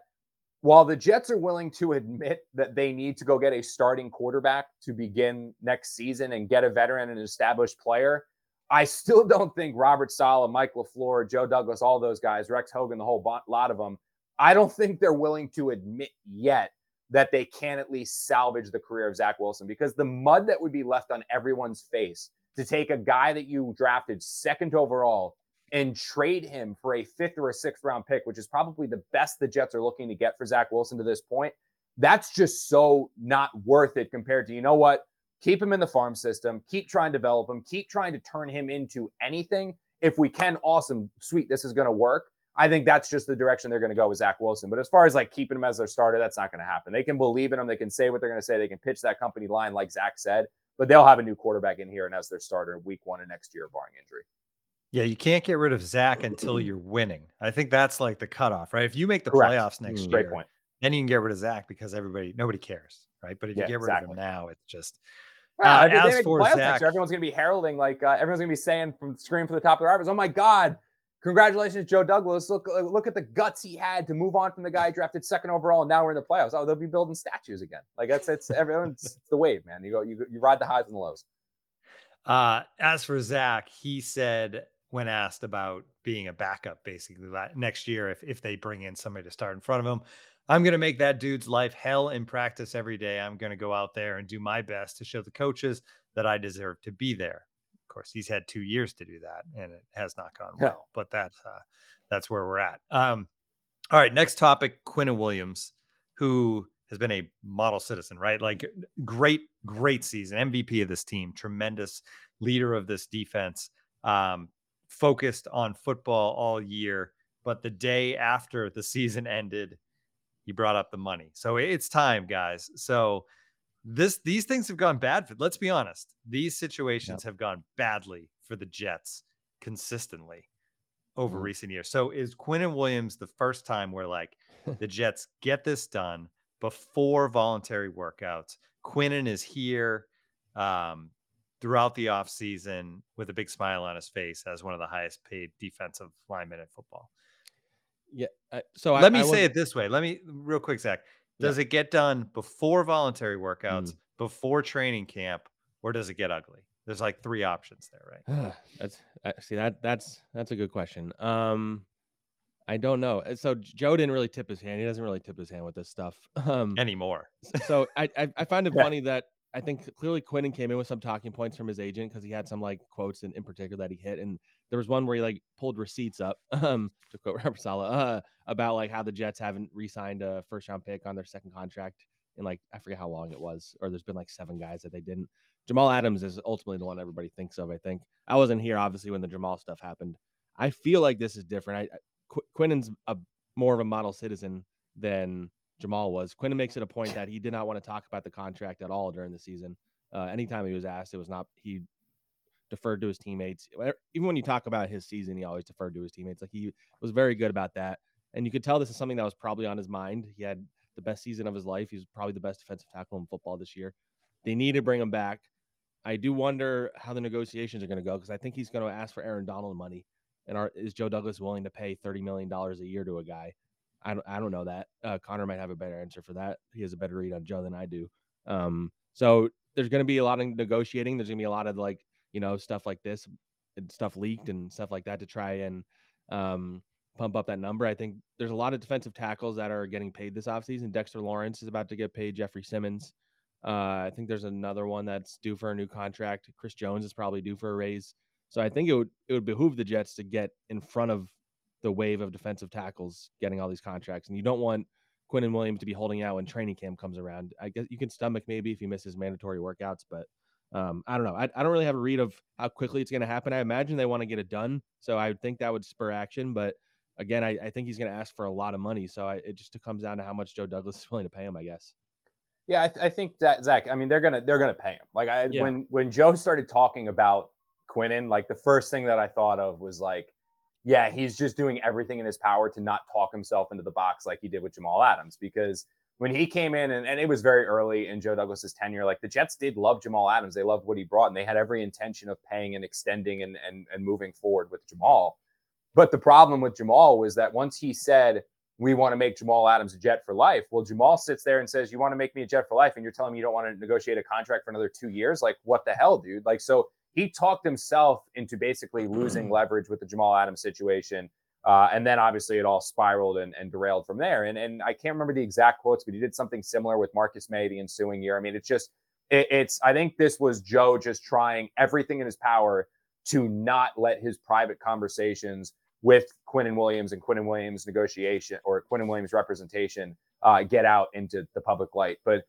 while the Jets are willing to admit that they need to go get a starting quarterback to begin next season and get a veteran and established player, I still don't think Robert Saleh, Mike LaFleur, Joe Douglas, all those guys, Rex Hogan, the whole lot of them, I don't think they're willing to admit yet that they can at least salvage the career of Zach Wilson because the mud that would be left on everyone's face to take a guy that you drafted second overall and trade him for a fifth or a sixth round pick, which is probably the best the Jets are looking to get for Zach Wilson to this point, that's just so not worth it compared to, you know what? Keep him in the farm system, keep trying to develop him, keep trying to turn him into anything. If we can, awesome, sweet, this is going to work. I think that's just the direction they're going to go with Zach Wilson. But as far as like keeping him as their starter, that's not going to happen. They can believe in him. They can say what they're going to say. They can pitch that company line like Zach said, but they'll have a new quarterback in here and as their starter week one of next year, barring injury. Yeah, you can't get rid of Zach until you're winning. I think that's like the cutoff, right? If you make the Correct. playoffs next mm, year, point. then you can get rid of Zach because everybody nobody cares, right? But if yeah, you get rid exactly. of him now, it's just well, uh, as for Zach, year, everyone's going to be heralding like uh, everyone's going to be saying from screaming from the top of their eyes, "Oh my God, congratulations, Joe Douglas. Look, uh, look at the guts he had to move on from the guy drafted second overall, and now we're in the playoffs. Oh, they'll be building statues again. Like that's it's everyone's the wave, man. You go, you you ride the highs and the lows. Uh, as for Zach, he said when asked about being a backup, basically next year, if if they bring in somebody to start in front of him, I'm going to make that dude's life hell in practice every day. I'm going to go out there and do my best to show the coaches that I deserve to be there. Of course, he's had two years to do that, and it has not gone well. But that's uh, that's where we're at. Um, all right, next topic: Quinnen Williams, who has been a model citizen, right? Like great, great season, MVP of this team, tremendous leader of this defense, um, focused on football all year. But the day after the season ended, he brought up the money. So it's time, guys. So this these things have gone bad for let's be honest. These situations yep. have gone badly for the Jets consistently over mm-hmm. recent years. So is Quinnen Williams the first time where like the Jets get this done before voluntary workouts? Quinnen is here um, throughout the offseason with a big smile on his face as one of the highest paid defensive linemen in football. Yeah. Uh, so let I, me I say it this way. Let me real quick, Zach. Does yeah. it get done before voluntary workouts, mm. before training camp, or does it get ugly? There's like three options there, right? that's uh, see that that's that's a good question. Um, I don't know. Uh, so Joe didn't really tip his hand. He doesn't really tip his hand with this stuff um, anymore. so I, I, I find it yeah. funny that I think clearly Quinnen came in with some talking points from his agent because he had some like quotes in, in particular that he hit, and there was one where he like pulled receipts up, um, to quote Robert Saleh, uh, about like how the Jets haven't re-signed a first round pick on their second contract in like I forget how long it was, or there's been like seven guys that they didn't. Jamal Adams is ultimately the one everybody thinks of. I think I wasn't here obviously when the Jamal stuff happened. I feel like this is different. I, Qu- Quinnen's a more of a model citizen than Jamal was. Quinnen makes it a point that he did not want to talk about the contract at all during the season. Uh, anytime he was asked, it was not he deferred to his teammates. Even when you talk about his season, he always deferred to his teammates. Like he was very good about that, and you could tell this is something that was probably on his mind. He had the best season of his life. He's probably the best defensive tackle in football this year. They need to bring him back. I do wonder how the negotiations are going to go because I think he's going to ask for Aaron Donald money. And are, is Joe Douglas willing to pay thirty million dollars a year to a guy? I don't, I don't know that. Uh, Connor might have a better answer for that. He has a better read on Joe than I do. Um, so there's going to be a lot of negotiating. There's going to be a lot of like, you know, stuff like this and stuff leaked and stuff like that to try and um, pump up that number. I think there's a lot of defensive tackles that are getting paid this offseason. Dexter Lawrence is about to get paid. Jeffrey Simmons. Uh, I think there's another one that's due for a new contract. Chris Jones is probably due for a raise. So I think it would it would behoove the Jets to get in front of the wave of defensive tackles getting all these contracts, and you don't want Quinnen Williams to be holding out when training camp comes around. I guess you can stomach maybe if he misses mandatory workouts, but um, I don't know. I, I don't really have a read of how quickly it's going to happen. I imagine they want to get it done, so I would think that would spur action. But again, I, I think he's going to ask for a lot of money, so I, it just comes down to how much Joe Douglas is willing to pay him, I guess. Yeah, I, th- I think that Zach. I mean, they're gonna they're gonna pay him. Like I yeah. when when Joe started talking about Quinnen, like the first thing that I thought of was like yeah, he's just doing everything in his power to not talk himself into the box like he did with Jamal Adams. Because when he came in, and, and it was very early in Joe Douglas's tenure, like the Jets did love Jamal Adams. They loved what he brought, and they had every intention of paying and extending and, and, and moving forward with Jamal. But the problem with Jamal was that once he said, we want to make Jamal Adams a Jet for life. Well, Jamal sits there and says, You want to make me a Jet for life, and you're telling me you don't want to negotiate a contract for another two years? Like, what the hell, dude? Like, so he talked himself into basically losing leverage with the Jamal Adams situation. Uh, and then obviously it all spiraled and, and, derailed from there. And, and I can't remember the exact quotes, but he did something similar with Marcus Maye the ensuing year. I mean, it's just, it, it's, I think this was Joe just trying everything in his power to not let his private conversations with Quinnen Williams and Quinnen Williams negotiation or Quinnen Williams representation uh, get out into the public light. But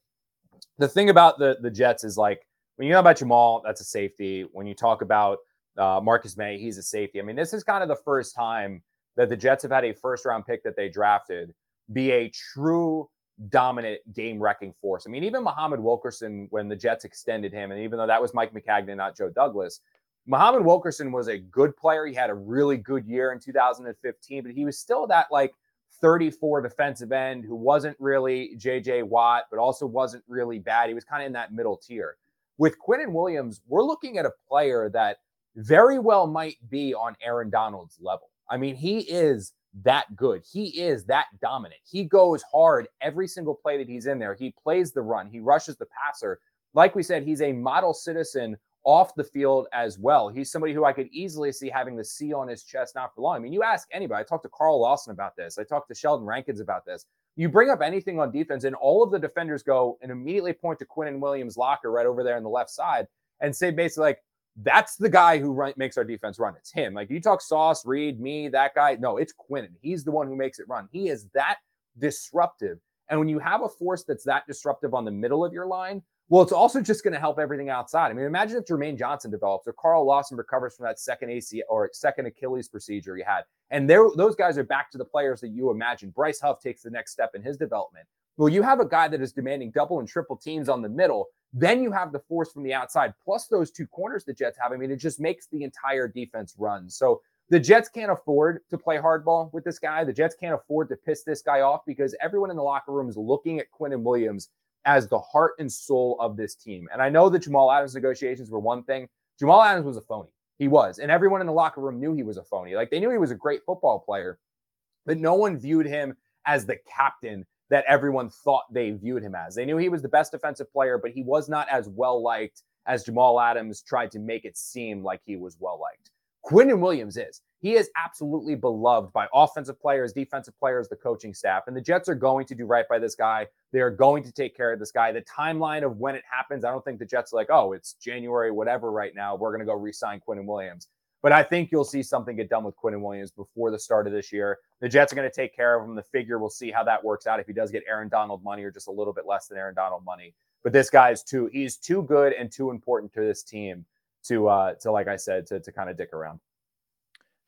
the thing about the, the Jets is like, when you know about Jamal, that's a safety. When you talk about uh, Marcus Maye, he's a safety. I mean, this is kind of the first time that the Jets have had a first round pick that they drafted be a true dominant game wrecking force. I mean, even Muhammad Wilkerson, when the Jets extended him, and even though that was Mike Maccagnan, not Joe Douglas, Muhammad Wilkerson was a good player. He had a really good year in 2015, but he was still that like 34 defensive end who wasn't really JJ Watt, but also wasn't really bad. He was kind of in that middle tier. With Quinnen Williams, we're looking at a player that very well might be on Aaron Donald's level. I mean, he is that good. He is that dominant. He goes hard every single play that he's in there. He plays the run, he rushes the passer. Like we said, he's a model citizen off the field as well. He's somebody who I could easily see having the C on his chest not for long. I mean, you ask anybody, I talked to Carl Lawson about this, I talked to Sheldon Rankins about this. You bring up anything on defense, and all of the defenders go and immediately point to Quinnen Williams' locker right over there on the left side and say basically, like, that's the guy who run, makes our defense run. It's him. Like you talk Sauce, Reed, me, that guy. No, it's Quinnen. He's the one who makes it run. He is that disruptive. And when you have a force that's that disruptive on the middle of your line, well, it's also just going to help everything outside. I mean, imagine if Jermaine Johnson develops or Carl Lawson recovers from that second AC or second Achilles procedure he had. And those guys are back to the players that you imagine. Bryce Huff takes the next step in his development. Well, you have a guy that is demanding double and triple teams on the middle. Then you have the force from the outside, plus those two corners the Jets have. I mean, it just makes the entire defense run. So the Jets can't afford to play hardball with this guy. The Jets can't afford to piss this guy off because everyone in the locker room is looking at Quinnen Williams as the heart and soul of this team. And I know that Jamal Adams negotiations were one thing. Jamal Adams was a phony. He was. And everyone in the locker room knew he was a phony. Like they knew he was a great football player, but no one viewed him as the captain that everyone thought they viewed him as. They knew he was the best defensive player, but he was not as well liked as Jamal Adams tried to make it seem like he was well liked. Quinnen Williams is. He is absolutely beloved by offensive players, defensive players, the coaching staff. And the Jets are going to do right by this guy. They are going to take care of this guy. The timeline of when it happens, I don't think the Jets are like, oh, it's January, whatever, right now. We're going to go re sign Quinnen Williams. But I think you'll see something get done with Quinnen Williams before the start of this year. The Jets are going to take care of him. The figure, we'll see how that works out if he does get Aaron Donald money or just a little bit less than Aaron Donald money. But this guy is too, he's too good and too important to this team to, uh, to like I said, to, to kind of dick around.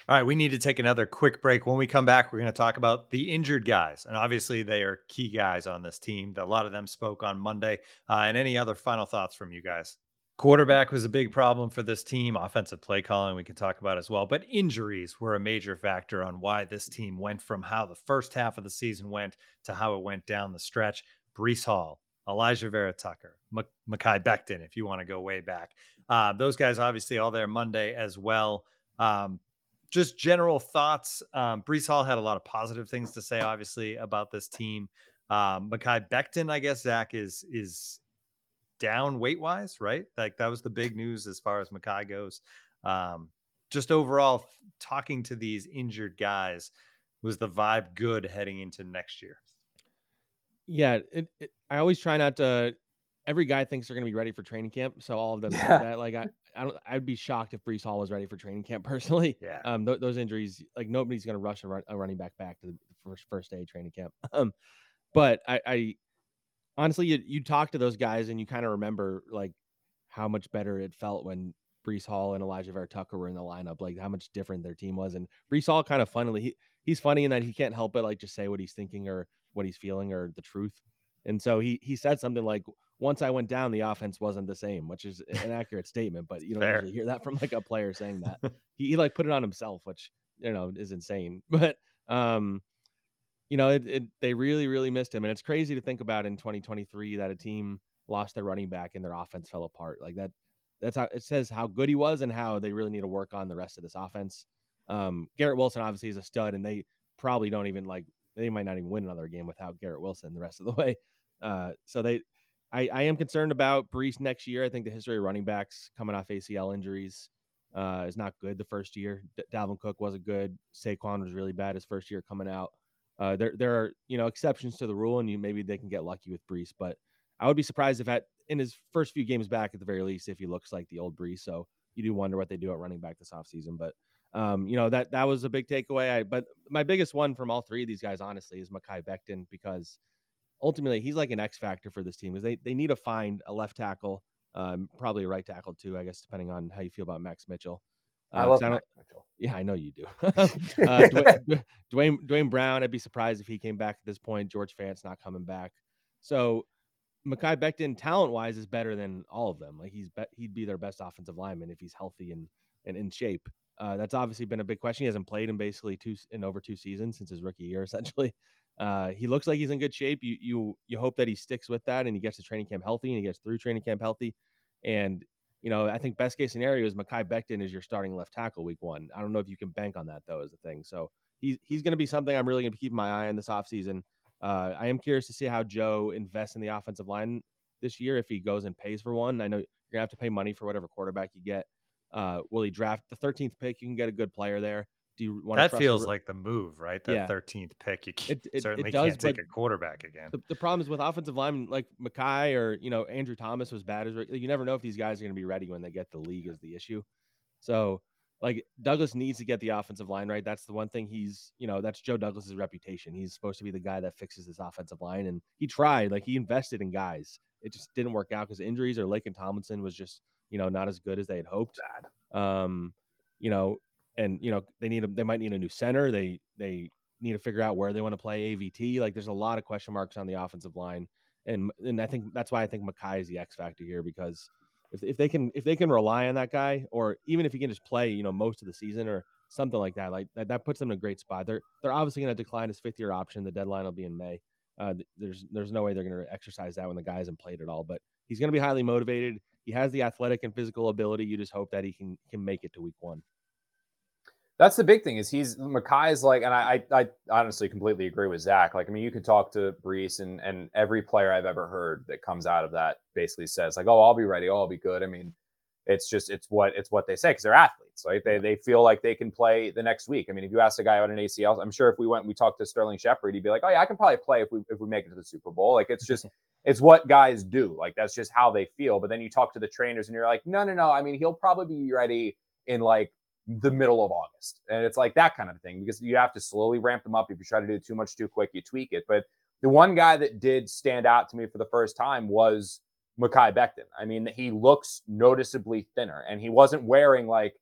All right, we need to take another quick break. When we come back, we're going to talk about the injured guys. And obviously, they are key guys on this team. A lot of them spoke on Monday. Uh, and any other final thoughts from you guys? Quarterback was a big problem for this team. Offensive play calling, we can talk about as well. But injuries were a major factor on why this team went from how the first half of the season went to how it went down the stretch. Breece Hall, Alijah Vera Tucker, M- Mekhi Becton, if you want to go way back. Uh, those guys obviously all there Monday as well. Um, just general thoughts. Um, Breece Hall had a lot of positive things to say, obviously, about this team. Um, Mekhi Becton, I guess Zach is is down weight wise, right? Like that was the big news as far as Mekhi goes. Um, just overall, talking to these injured guys, was the vibe good heading into next year? Yeah, it, it, I always try not to. Every guy thinks they're going to be ready for training camp, so all of them yeah. that. Like I, I don't. I'd be shocked if Breece Hall was ready for training camp personally. Yeah. Um. Th- those injuries, like nobody's going to rush a, run, a, running back back to the first first day training camp. Um. But I, I honestly, you, you talk to those guys and you kind of remember like how much better it felt when Breece Hall and Alijah Vera Tucker were in the lineup, like how much different their team was. And Breece Hall kind of funnily, he, he's funny in that he can't help but like just say what he's thinking or what he's feeling or the truth. And so he he said something like, "Once I went down, the offense wasn't the same," which is an accurate statement, but you don't usually hear that from like a player saying that. he, he like put it on himself, which you know is insane. But um, you know, it, it, they really, really missed him. And it's crazy to think about in 2023 that a team lost their running back and their offense fell apart. Like that, that's how it says how good he was and how they really need to work on the rest of this offense. Um, Garrett Wilson obviously is a stud, and they probably don't even like they might not even win another game without Garrett Wilson the rest of the way. Uh, so they, I, I am concerned about Breece next year. I think the history of running backs coming off ACL injuries uh, is not good the first year. D- Dalvin Cook wasn't good. Saquon was really bad his first year coming out. Uh, there there are you know exceptions to the rule, and you maybe they can get lucky with Breece. but I would be surprised if at in his first few games back at the very least if he looks like the old Breece. So you do wonder what they do at running back this offseason. But um, you know that that was a big takeaway. I, but my biggest one from all three of these guys, honestly, is Mekhi Becton because ultimately he's like an X factor for this team because they they need to find a left tackle, um, probably a right tackle too, I guess, depending on how you feel about Max Mitchell. Uh, I love I Mitchell. Yeah, I know you do. uh, Dwayne, Duane, Duane Brown, I'd be surprised if he came back at this point. George Fant's not coming back. So Mekhi Becton, talent wise, is better than all of them. Like he's be- he'd be their best offensive lineman if he's healthy and and in shape. Uh, that's obviously been a big question. He hasn't played in basically two in over two seasons since his rookie year, essentially. Uh, he looks like he's in good shape. You you you hope that he sticks with that and he gets to training camp healthy and he gets through training camp healthy. And you know, I think best case scenario is Mekhi Becton is your starting left tackle week one. I don't know if you can bank on that though, is the thing. So he's he's going to be something I'm really going to keep my eye on this offseason. Uh, I am curious to see how Joe invests in the offensive line this year if he goes and pays for one. I know you're gonna have to pay money for whatever quarterback you get. Uh, will he draft the 13th pick? You can get a good player there. Do you want to? that feels like the move, right? That Yeah. 13th pick, you It- it- it certainly does, can't take a quarterback again. the, the problem is with offensive linemen like Mekhi or you know Andrew Thomas was bad as you never know if these guys are going to be ready when they get the league is the issue. So like Douglas needs to get the offensive line right. That's the one thing he's you know that's Joe Douglas's reputation. He's supposed to be the guy that fixes this offensive line, and he tried. Like he invested in guys. It just didn't work out because injuries or Laken Tomlinson was just you know not as good as they had hoped. Um, you know, and you know they need a, they might need a new center. They they need to figure out where they want to play AVT. Like there's a lot of question marks on the offensive line, and and I think that's why I think Mekhi is the X factor here because if if they can if they can rely on that guy, or even if he can just play, you know, most of the season or something like that, like that, that puts them in a great spot. They're they're obviously going to decline his fifth year option. The deadline will be in May. Uh, there's there's no way they're going to exercise that when the guy hasn't played at all. But he's going to be highly motivated. He has the athletic and physical ability. You just hope that he can can make it to week one. That's the big thing is he's Mekhi's like, and I, I, I honestly completely agree with Zach. Like, I mean, you could talk to Breece and and every player I've ever heard that comes out of that basically says like, oh, I'll be ready, oh, I'll be good. I mean, it's just it's what it's what they say because they're athletes. Like they they feel like they can play the next week. I mean, if you ask a guy about an ACL, I'm sure if we went and we talked to Sterling Shepard, he'd be like, oh yeah, I can probably play if we if we make it to the Super Bowl. Like it's just it's what guys do. Like that's just how they feel. But then you talk to the trainers and you're like, no, no, no. I mean, he'll probably be ready in like the middle of August. And it's like that kind of thing because you have to slowly ramp them up. If you try to do too much too quick, you tweak it. But the one guy that did stand out to me for the first time was Mekhi Becton. I mean, he looks noticeably thinner and he wasn't wearing like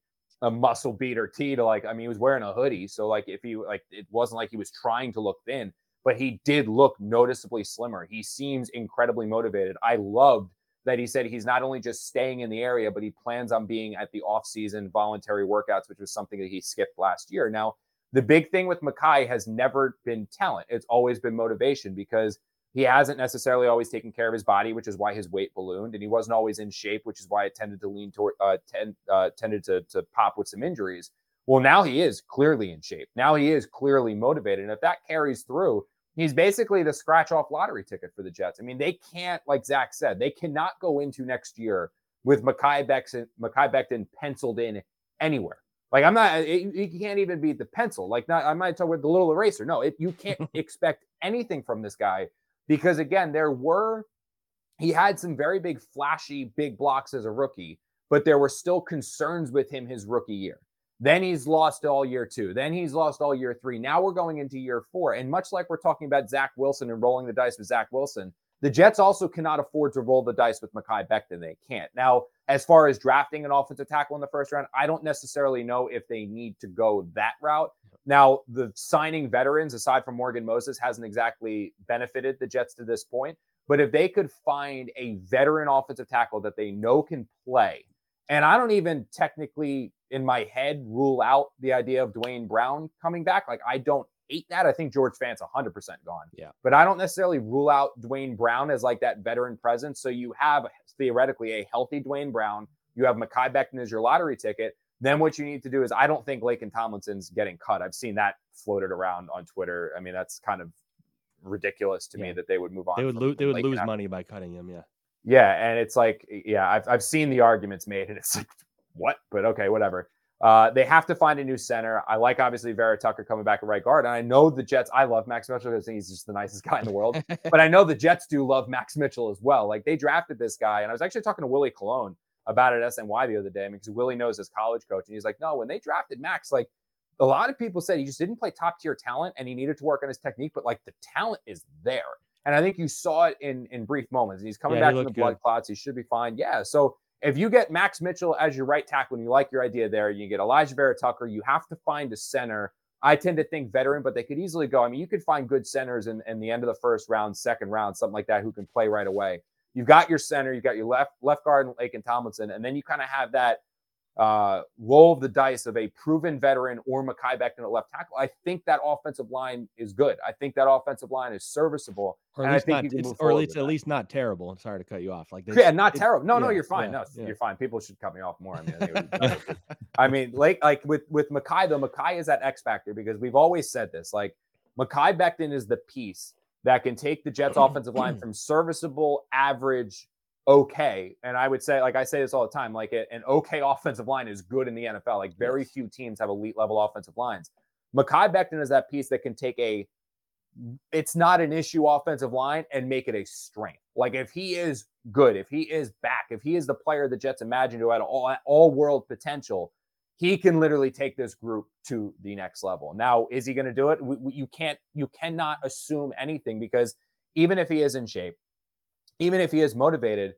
a muscle beater tee to like, I mean, he was wearing a hoodie. So like if he like it wasn't like he was trying to look thin, but he did look noticeably slimmer. He seems incredibly motivated. I loved that he said he's not only just staying in the area, but he plans on being at the off-season voluntary workouts, which was something that he skipped last year. Now, the big thing with Mekhi has never been talent. It's always been motivation because he hasn't necessarily always taken care of his body, which is why his weight ballooned, and he wasn't always in shape, which is why it tended to lean toward, uh, tend, uh, tended to, to pop with some injuries. Well, now he is clearly in shape. Now he is clearly motivated, and if that carries through, he's basically the scratch off lottery ticket for the Jets. I mean, they can't, like Zach said, they cannot go into next year with Mekhi Becton, Mekhi Becton penciled in anywhere. Like I'm not, it, you can't even beat the pencil. Like not, I might talk with the little eraser. No, it, you can't expect anything from this guy because again, there were, he had some very big, flashy, big blocks as a rookie, but there were still concerns with him his rookie year. Then he's lost all year two. Then he's lost all year three. Now we're going into year four. And much like we're talking about Zach Wilson and rolling the dice with Zach Wilson, the Jets also cannot afford to roll the dice with Mekhi Becton. They can't. Now, as far as drafting an offensive tackle in the first round, I don't necessarily know if they need to go that route. Now, the signing veterans, aside from Morgan Moses, hasn't exactly benefited the Jets to this point. But if they could find a veteran offensive tackle that they know can play, and I don't even technically in my head rule out the idea of Duane Brown coming back. Like I don't hate that. I think George Fant's 100% gone. Yeah. But I don't necessarily rule out Duane Brown as like that veteran presence. So you have theoretically a healthy Duane Brown. You have Mekhi Becton as your lottery ticket. Then what you need to do is I don't think Laken Tomlinson's getting cut. I've seen that floated around on Twitter. I mean, that's kind of ridiculous to me that they would move on. They would from-. They would Laken lose money by cutting him. Yeah. yeah, and it's like, yeah, I've I've seen the arguments made, and it's like, what? But okay, whatever. Uh, they have to find a new center. I like obviously Vera Tucker coming back at right guard, and I know the Jets. I love Max Mitchell because I think he's just the nicest guy in the world. but I know the Jets do love Max Mitchell as well. Like they drafted this guy, and I was actually talking to Willie Colon about it at SNY the other day because Willie knows his college coach, and he's like, no, when they drafted Max, like a lot of people said he just didn't play top tier talent, and he needed to work on his technique, but like the talent is there. And I think you saw it in in brief moments. He's coming Yeah, back from the looked blood clots. He should be fine. Yeah. So if you get Max Mitchell as your right tackle and you like your idea there, you get Alijah Vera Tucker, you have to find a center. I tend to think veteran, but they could easily go. I mean, you could find good centers in, in the end of the first round, second round, something like that, who can play right away. You've got your center, you've got your left left guard, Laken Tomlinson, and then you kind of have that uh, roll of the dice of a proven veteran or Mekhi Becton at left tackle, I think that offensive line is good. I think that offensive line is serviceable. Or at I least think not, it's, or at least at least not terrible. I'm sorry to cut you off. Like Yeah, not terrible. No, no, you're fine. yeah, no, yeah. you're fine. People should cut me off more. I mean, I, think it would be better. I mean, like like with with Mekhi though, Mekhi is that X factor because we've always said this. Like Mekhi Becton is the piece that can take the Jets offensive line from serviceable, average, okay, and I would say, like I say this all the time, like an okay offensive line is good in the NFL. Like very Yes. few teams have elite level offensive lines. Mekhi Becton is that piece that can take a it's not an issue offensive line and make it a strength. Like if he is good, if he is back, if he is the player the Jets imagined who had all all world potential, he can literally take this group to the next level. Now, is he going to do it? We, we- you can't, you cannot assume anything because even if he is in shape, even if he is motivated,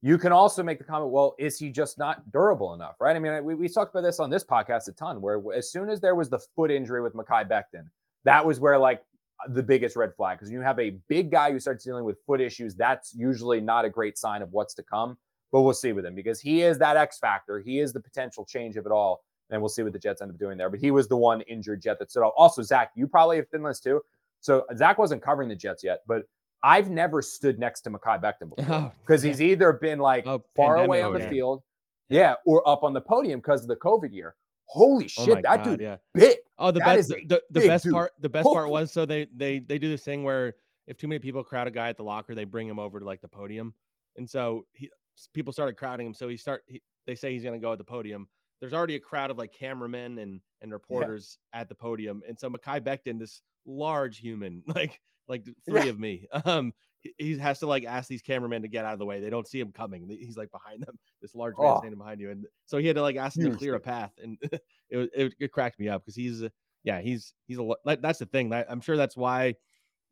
you can also make the comment, well, is he just not durable enough? Right. I mean, we, we talked about this on this podcast a ton, where as soon as there was the foot injury with Mekhi Becton, that was where like the biggest red flag because you have a big guy who starts dealing with foot issues. That's usually not a great sign of what's to come. But we'll see with him because he is that X factor. He is the potential change of it all. And we'll see what the Jets end up doing there. But he was the one injured Jet that stood out. Also, Zach, you probably have been this too. So Zach wasn't covering the Jets yet, but I've never stood next to Mekhi Becton before Oh, because he's either been like Oh, far away on the podium. field, yeah, or up on the podium because of the COVID year. Holy Oh shit, my that God, dude yeah. big. Oh, the That best the, the, the best dude. part the best part was so they they they do this thing where if too many people crowd a guy at the locker, they bring him over to like the podium, and so he people started crowding him. So he start he, they say he's gonna go at the podium. There's already a crowd of like cameramen and and reporters at the podium, and so Mekhi Becton, this large human, like like three Yeah. of me, um, he, he has to like ask these cameramen to get out of the way. They don't see him coming. He's like behind them, this large man Oh. standing behind you, and so he had to like ask him to clear a path, and it was it, it cracked me up because he's yeah he's he's a lo- like, that's the thing I'm sure that's why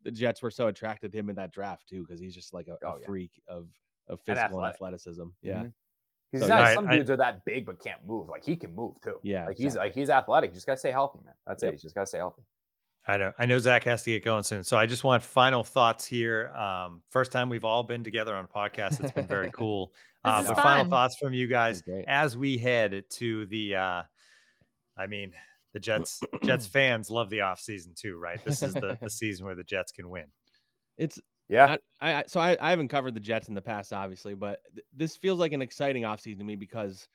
the Jets were so attracted to him in that draft too because he's just like a, a Oh, yeah. freak of of physical and, athletic. athleticism. Yeah, Mhm. He's So, not, yeah, some I- dudes are that big but can't move. Like he can move too. Yeah, Like he's like he's athletic. You just gotta stay healthy, man. That's Yep. it. You just gotta stay healthy. I know. I know Zach has to get going soon, so I just want final thoughts here. Um, first time we've all been together on a podcast. It's been very cool. This Uh, is but final thoughts from you guys as we head to the. Uh, I mean, the Jets. Jets fans love the off season too, right? This is the the season where the Jets can win. it's Yeah. I, I so I, I haven't covered the Jets in the past, obviously, but th- this feels like an exciting offseason to me because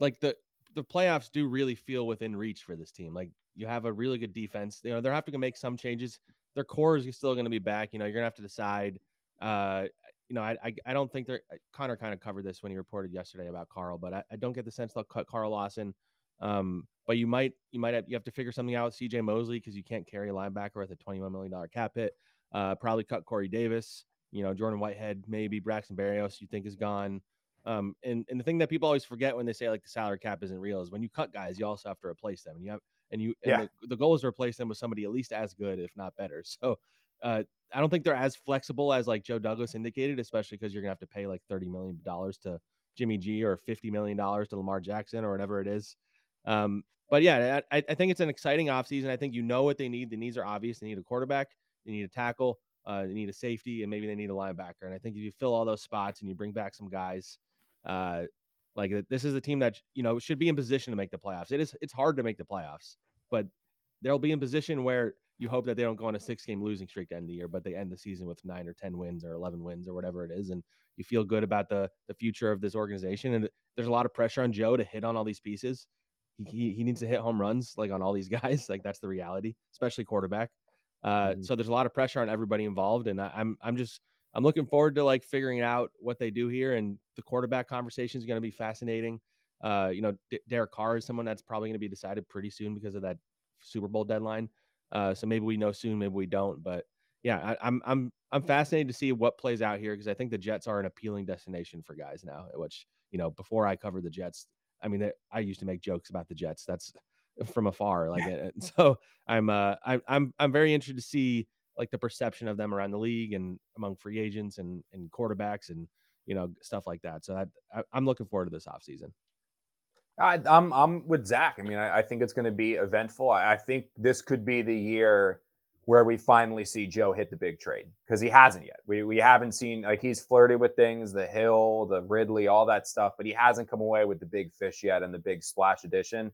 like the the playoffs do really feel within reach for this team. Like you have a really good defense. You know, they're having to make some changes. Their core is still going to be back. You know, you're gonna have to decide. Uh, you know, I, I I don't think they're Connor kind of covered this when he reported yesterday about Carl, but I, I don't get the sense they'll cut Carl Lawson. Um, but you might you might have you have to figure something out with CJ Mosley because you can't carry a linebacker with a $21 million cap hit. Uh, probably cut Corey Davis. You know, Jordan Whitehead, maybe Braxton Berrios, you think is gone. Um, and, and the thing that people always forget when they say like the salary cap isn't real is when you cut guys, you also have to replace them. And you have and you and Yeah. the, the goal is to replace them with somebody at least as good, if not better. So uh, I don't think they're as flexible as like Joe Douglas indicated, especially because you're gonna have to pay like thirty million dollars to Jimmy G or fifty million dollars to Lamar Jackson or whatever it is. Um, but yeah, I, I think it's an exciting offseason. I think you know what they need. The needs are obvious. They need a quarterback, they need a tackle, uh, they need a safety, and maybe they need a linebacker. And I think if you fill all those spots and you bring back some guys, uh, like this is a team that you know should be in position to make the playoffs. It is it's hard to make the playoffs, but they'll be in position where you hope that they don't go on a six game losing streak to end the year, but they end the season with nine or ten wins or eleven wins or whatever it is, and you feel good about the the future of this organization. And there's a lot of pressure on Joe to hit on all these pieces. He, he, he needs to hit home runs like on all these guys. Like that's the reality, especially quarterback. Uh, Mhm. So there's a lot of pressure on everybody involved, and I, I'm I'm just I'm looking forward to like figuring out what they do here. And the quarterback conversation is going to be fascinating. Uh, you know, D- Derek Carr is someone that's probably going to be decided pretty soon because of that Super Bowl deadline. Uh, so maybe we know soon, maybe we don't. But yeah, I, I'm I'm I'm fascinated to see what plays out here because I think the Jets are an appealing destination for guys now. Which you know, before I covered the Jets, I mean, I used to make jokes about the Jets. That's from afar, like so. I'm uh I'm I'm I'm very interested to see like the perception of them around the league and among free agents and and quarterbacks and you know stuff like that. So that, I, I'm looking forward to this offseason. I, I'm I'm with Zach. I mean, I, I think it's going to be eventful. I, I think this could be the year where we finally see Joe hit the big trade because he hasn't yet. We we haven't seen like he's flirted with things, the Hill, the Ridley, all that stuff, but he hasn't come away with the big fish yet and the big splash edition.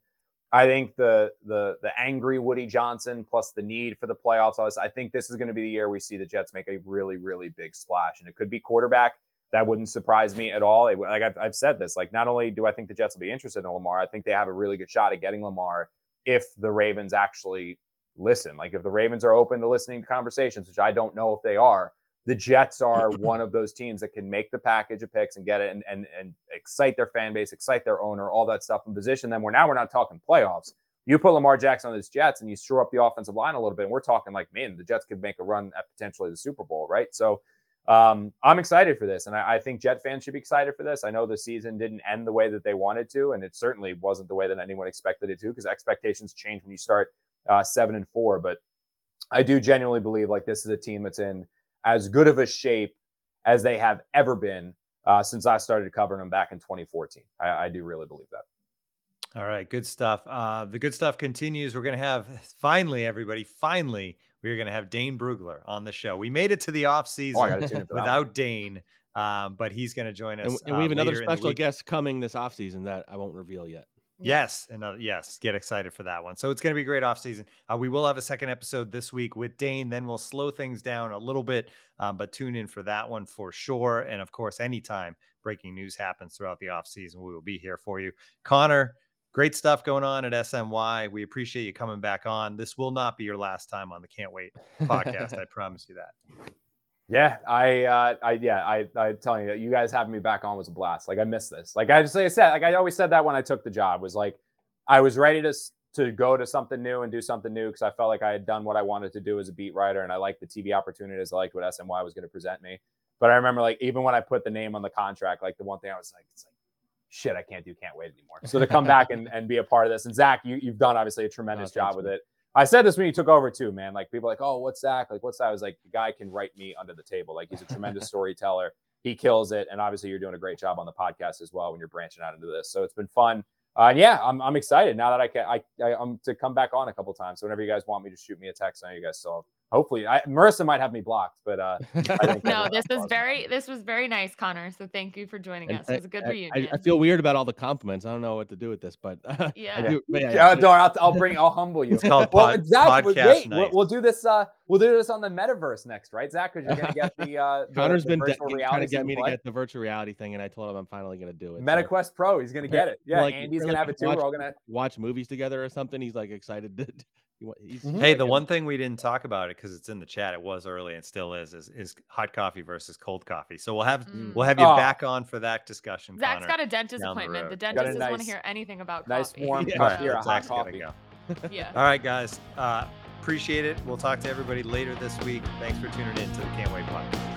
I think the the the angry Woody Johnson plus the need for the playoffs. I think this is going to be the year we see the Jets make a really really big splash, and it could be quarterback. That wouldn't surprise me at all. It, like I've, I've said this, like not only do I think the Jets will be interested in Lamar, I think they have a really good shot at getting Lamar if the Ravens actually listen. Like if the Ravens are open to listening to conversations, which I don't know if they are, the Jets are one of those teams that can make the package of picks and get it and and and excite their fan base, excite their owner, all that stuff, and position them. Where now we're not talking playoffs. You put Lamar Jackson on this Jets and you screw up the offensive line a little bit, and we're talking like, man, the Jets could make a run at potentially the Super Bowl, right? So um, I'm excited for this, and I, I, think Jet fans should be excited for this. I know the season didn't end the way that they wanted to, and it certainly wasn't the way that anyone expected it to, because expectations change when you start uh, seven and four. But I do genuinely believe like this is a team that's in as good of a shape as they have ever been uh, since I started covering them back in 2014. I, I do really believe that. All right, good stuff. Uh, the good stuff continues. We're going to have finally, everybody, finally, we're going to have Dane Brugler on the show. We made it to the off season oh, without Dane, um, but he's going to join us. And, and we have uh, another special guest coming this off season that I won't reveal yet. Yes, and uh, yes, get excited for that one. So it's going to be a great off season. Uh, we will have a second episode this week with Dane. Then we'll slow things down a little bit, um, but tune in for that one for sure. And of course, anytime breaking news happens throughout the off season, we will be here for you. Connor, great stuff going on at SNY. We appreciate you coming back on. This will not be your last time on the Can't Wait podcast. I promise you that. Yeah, I, uh, I, yeah, I, I tell you, you guys having me back on was a blast. Like I miss this. Like I just, like I said, like I always said that when I took the job was like, I was ready to to go to something new and do something new because I felt like I had done what I wanted to do as a beat writer and I liked the TV opportunities. I liked what SNY was going to present me. But I remember like even when I put the name on the contract, like the one thing I was like, it's like, shit, I can't do, can't wait anymore. So to come back and, and be a part of this, and Zach, you, you've done obviously a tremendous oh, job with it. I said this when you took over too, man. Like people like, oh, what's Zach? Like, what's that? I was like, the guy can write me under the table. Like he's a tremendous storyteller. He kills it. And obviously you're doing a great job on the podcast as well when you're branching out into this. So it's been fun. Uh, yeah, I'm, I'm excited now that I can I, I am to come back on a couple times. So whenever you guys want me to shoot me a text, I know you guys still hopefully I, Marissa might have me blocked, but uh, no, this was very this was very nice, Connor. So thank you for joining us. It was a good I, reunion. I, I, feel weird about all the compliments. I don't know what to do with this, but uh, yeah, do, yeah, yeah, yeah. I'll, I'll, bring I'll humble you. It's called well, pod, Zach, podcast wait, we'll, we'll, do this. Uh, we'll do this on the metaverse next, right, Zach? Because you're gonna get the uh, Connor's the, been de- trying to get me play. to get the virtual reality thing, and I told him I'm finally gonna do it. MetaQuest so. Pro, he's gonna get it. Yeah, like, Andy's gonna have it too. Watch, We're all gonna watch movies together or something. He's like excited to Mm-hmm. Hey, the one thing we didn't talk about it because it's in the chat. It was early and still is, is is hot coffee versus cold coffee. So we'll have mm. we'll have you oh. back on for that discussion. Zach's Connor, got a dentist appointment. The, the dentist doesn't nice, want to hear anything about nice coffee. warm yeah. coffee or hot coffee. Go. yeah. All right, guys. Uh, appreciate it. We'll talk to everybody later this week. Thanks for tuning in to the Can't Wait podcast.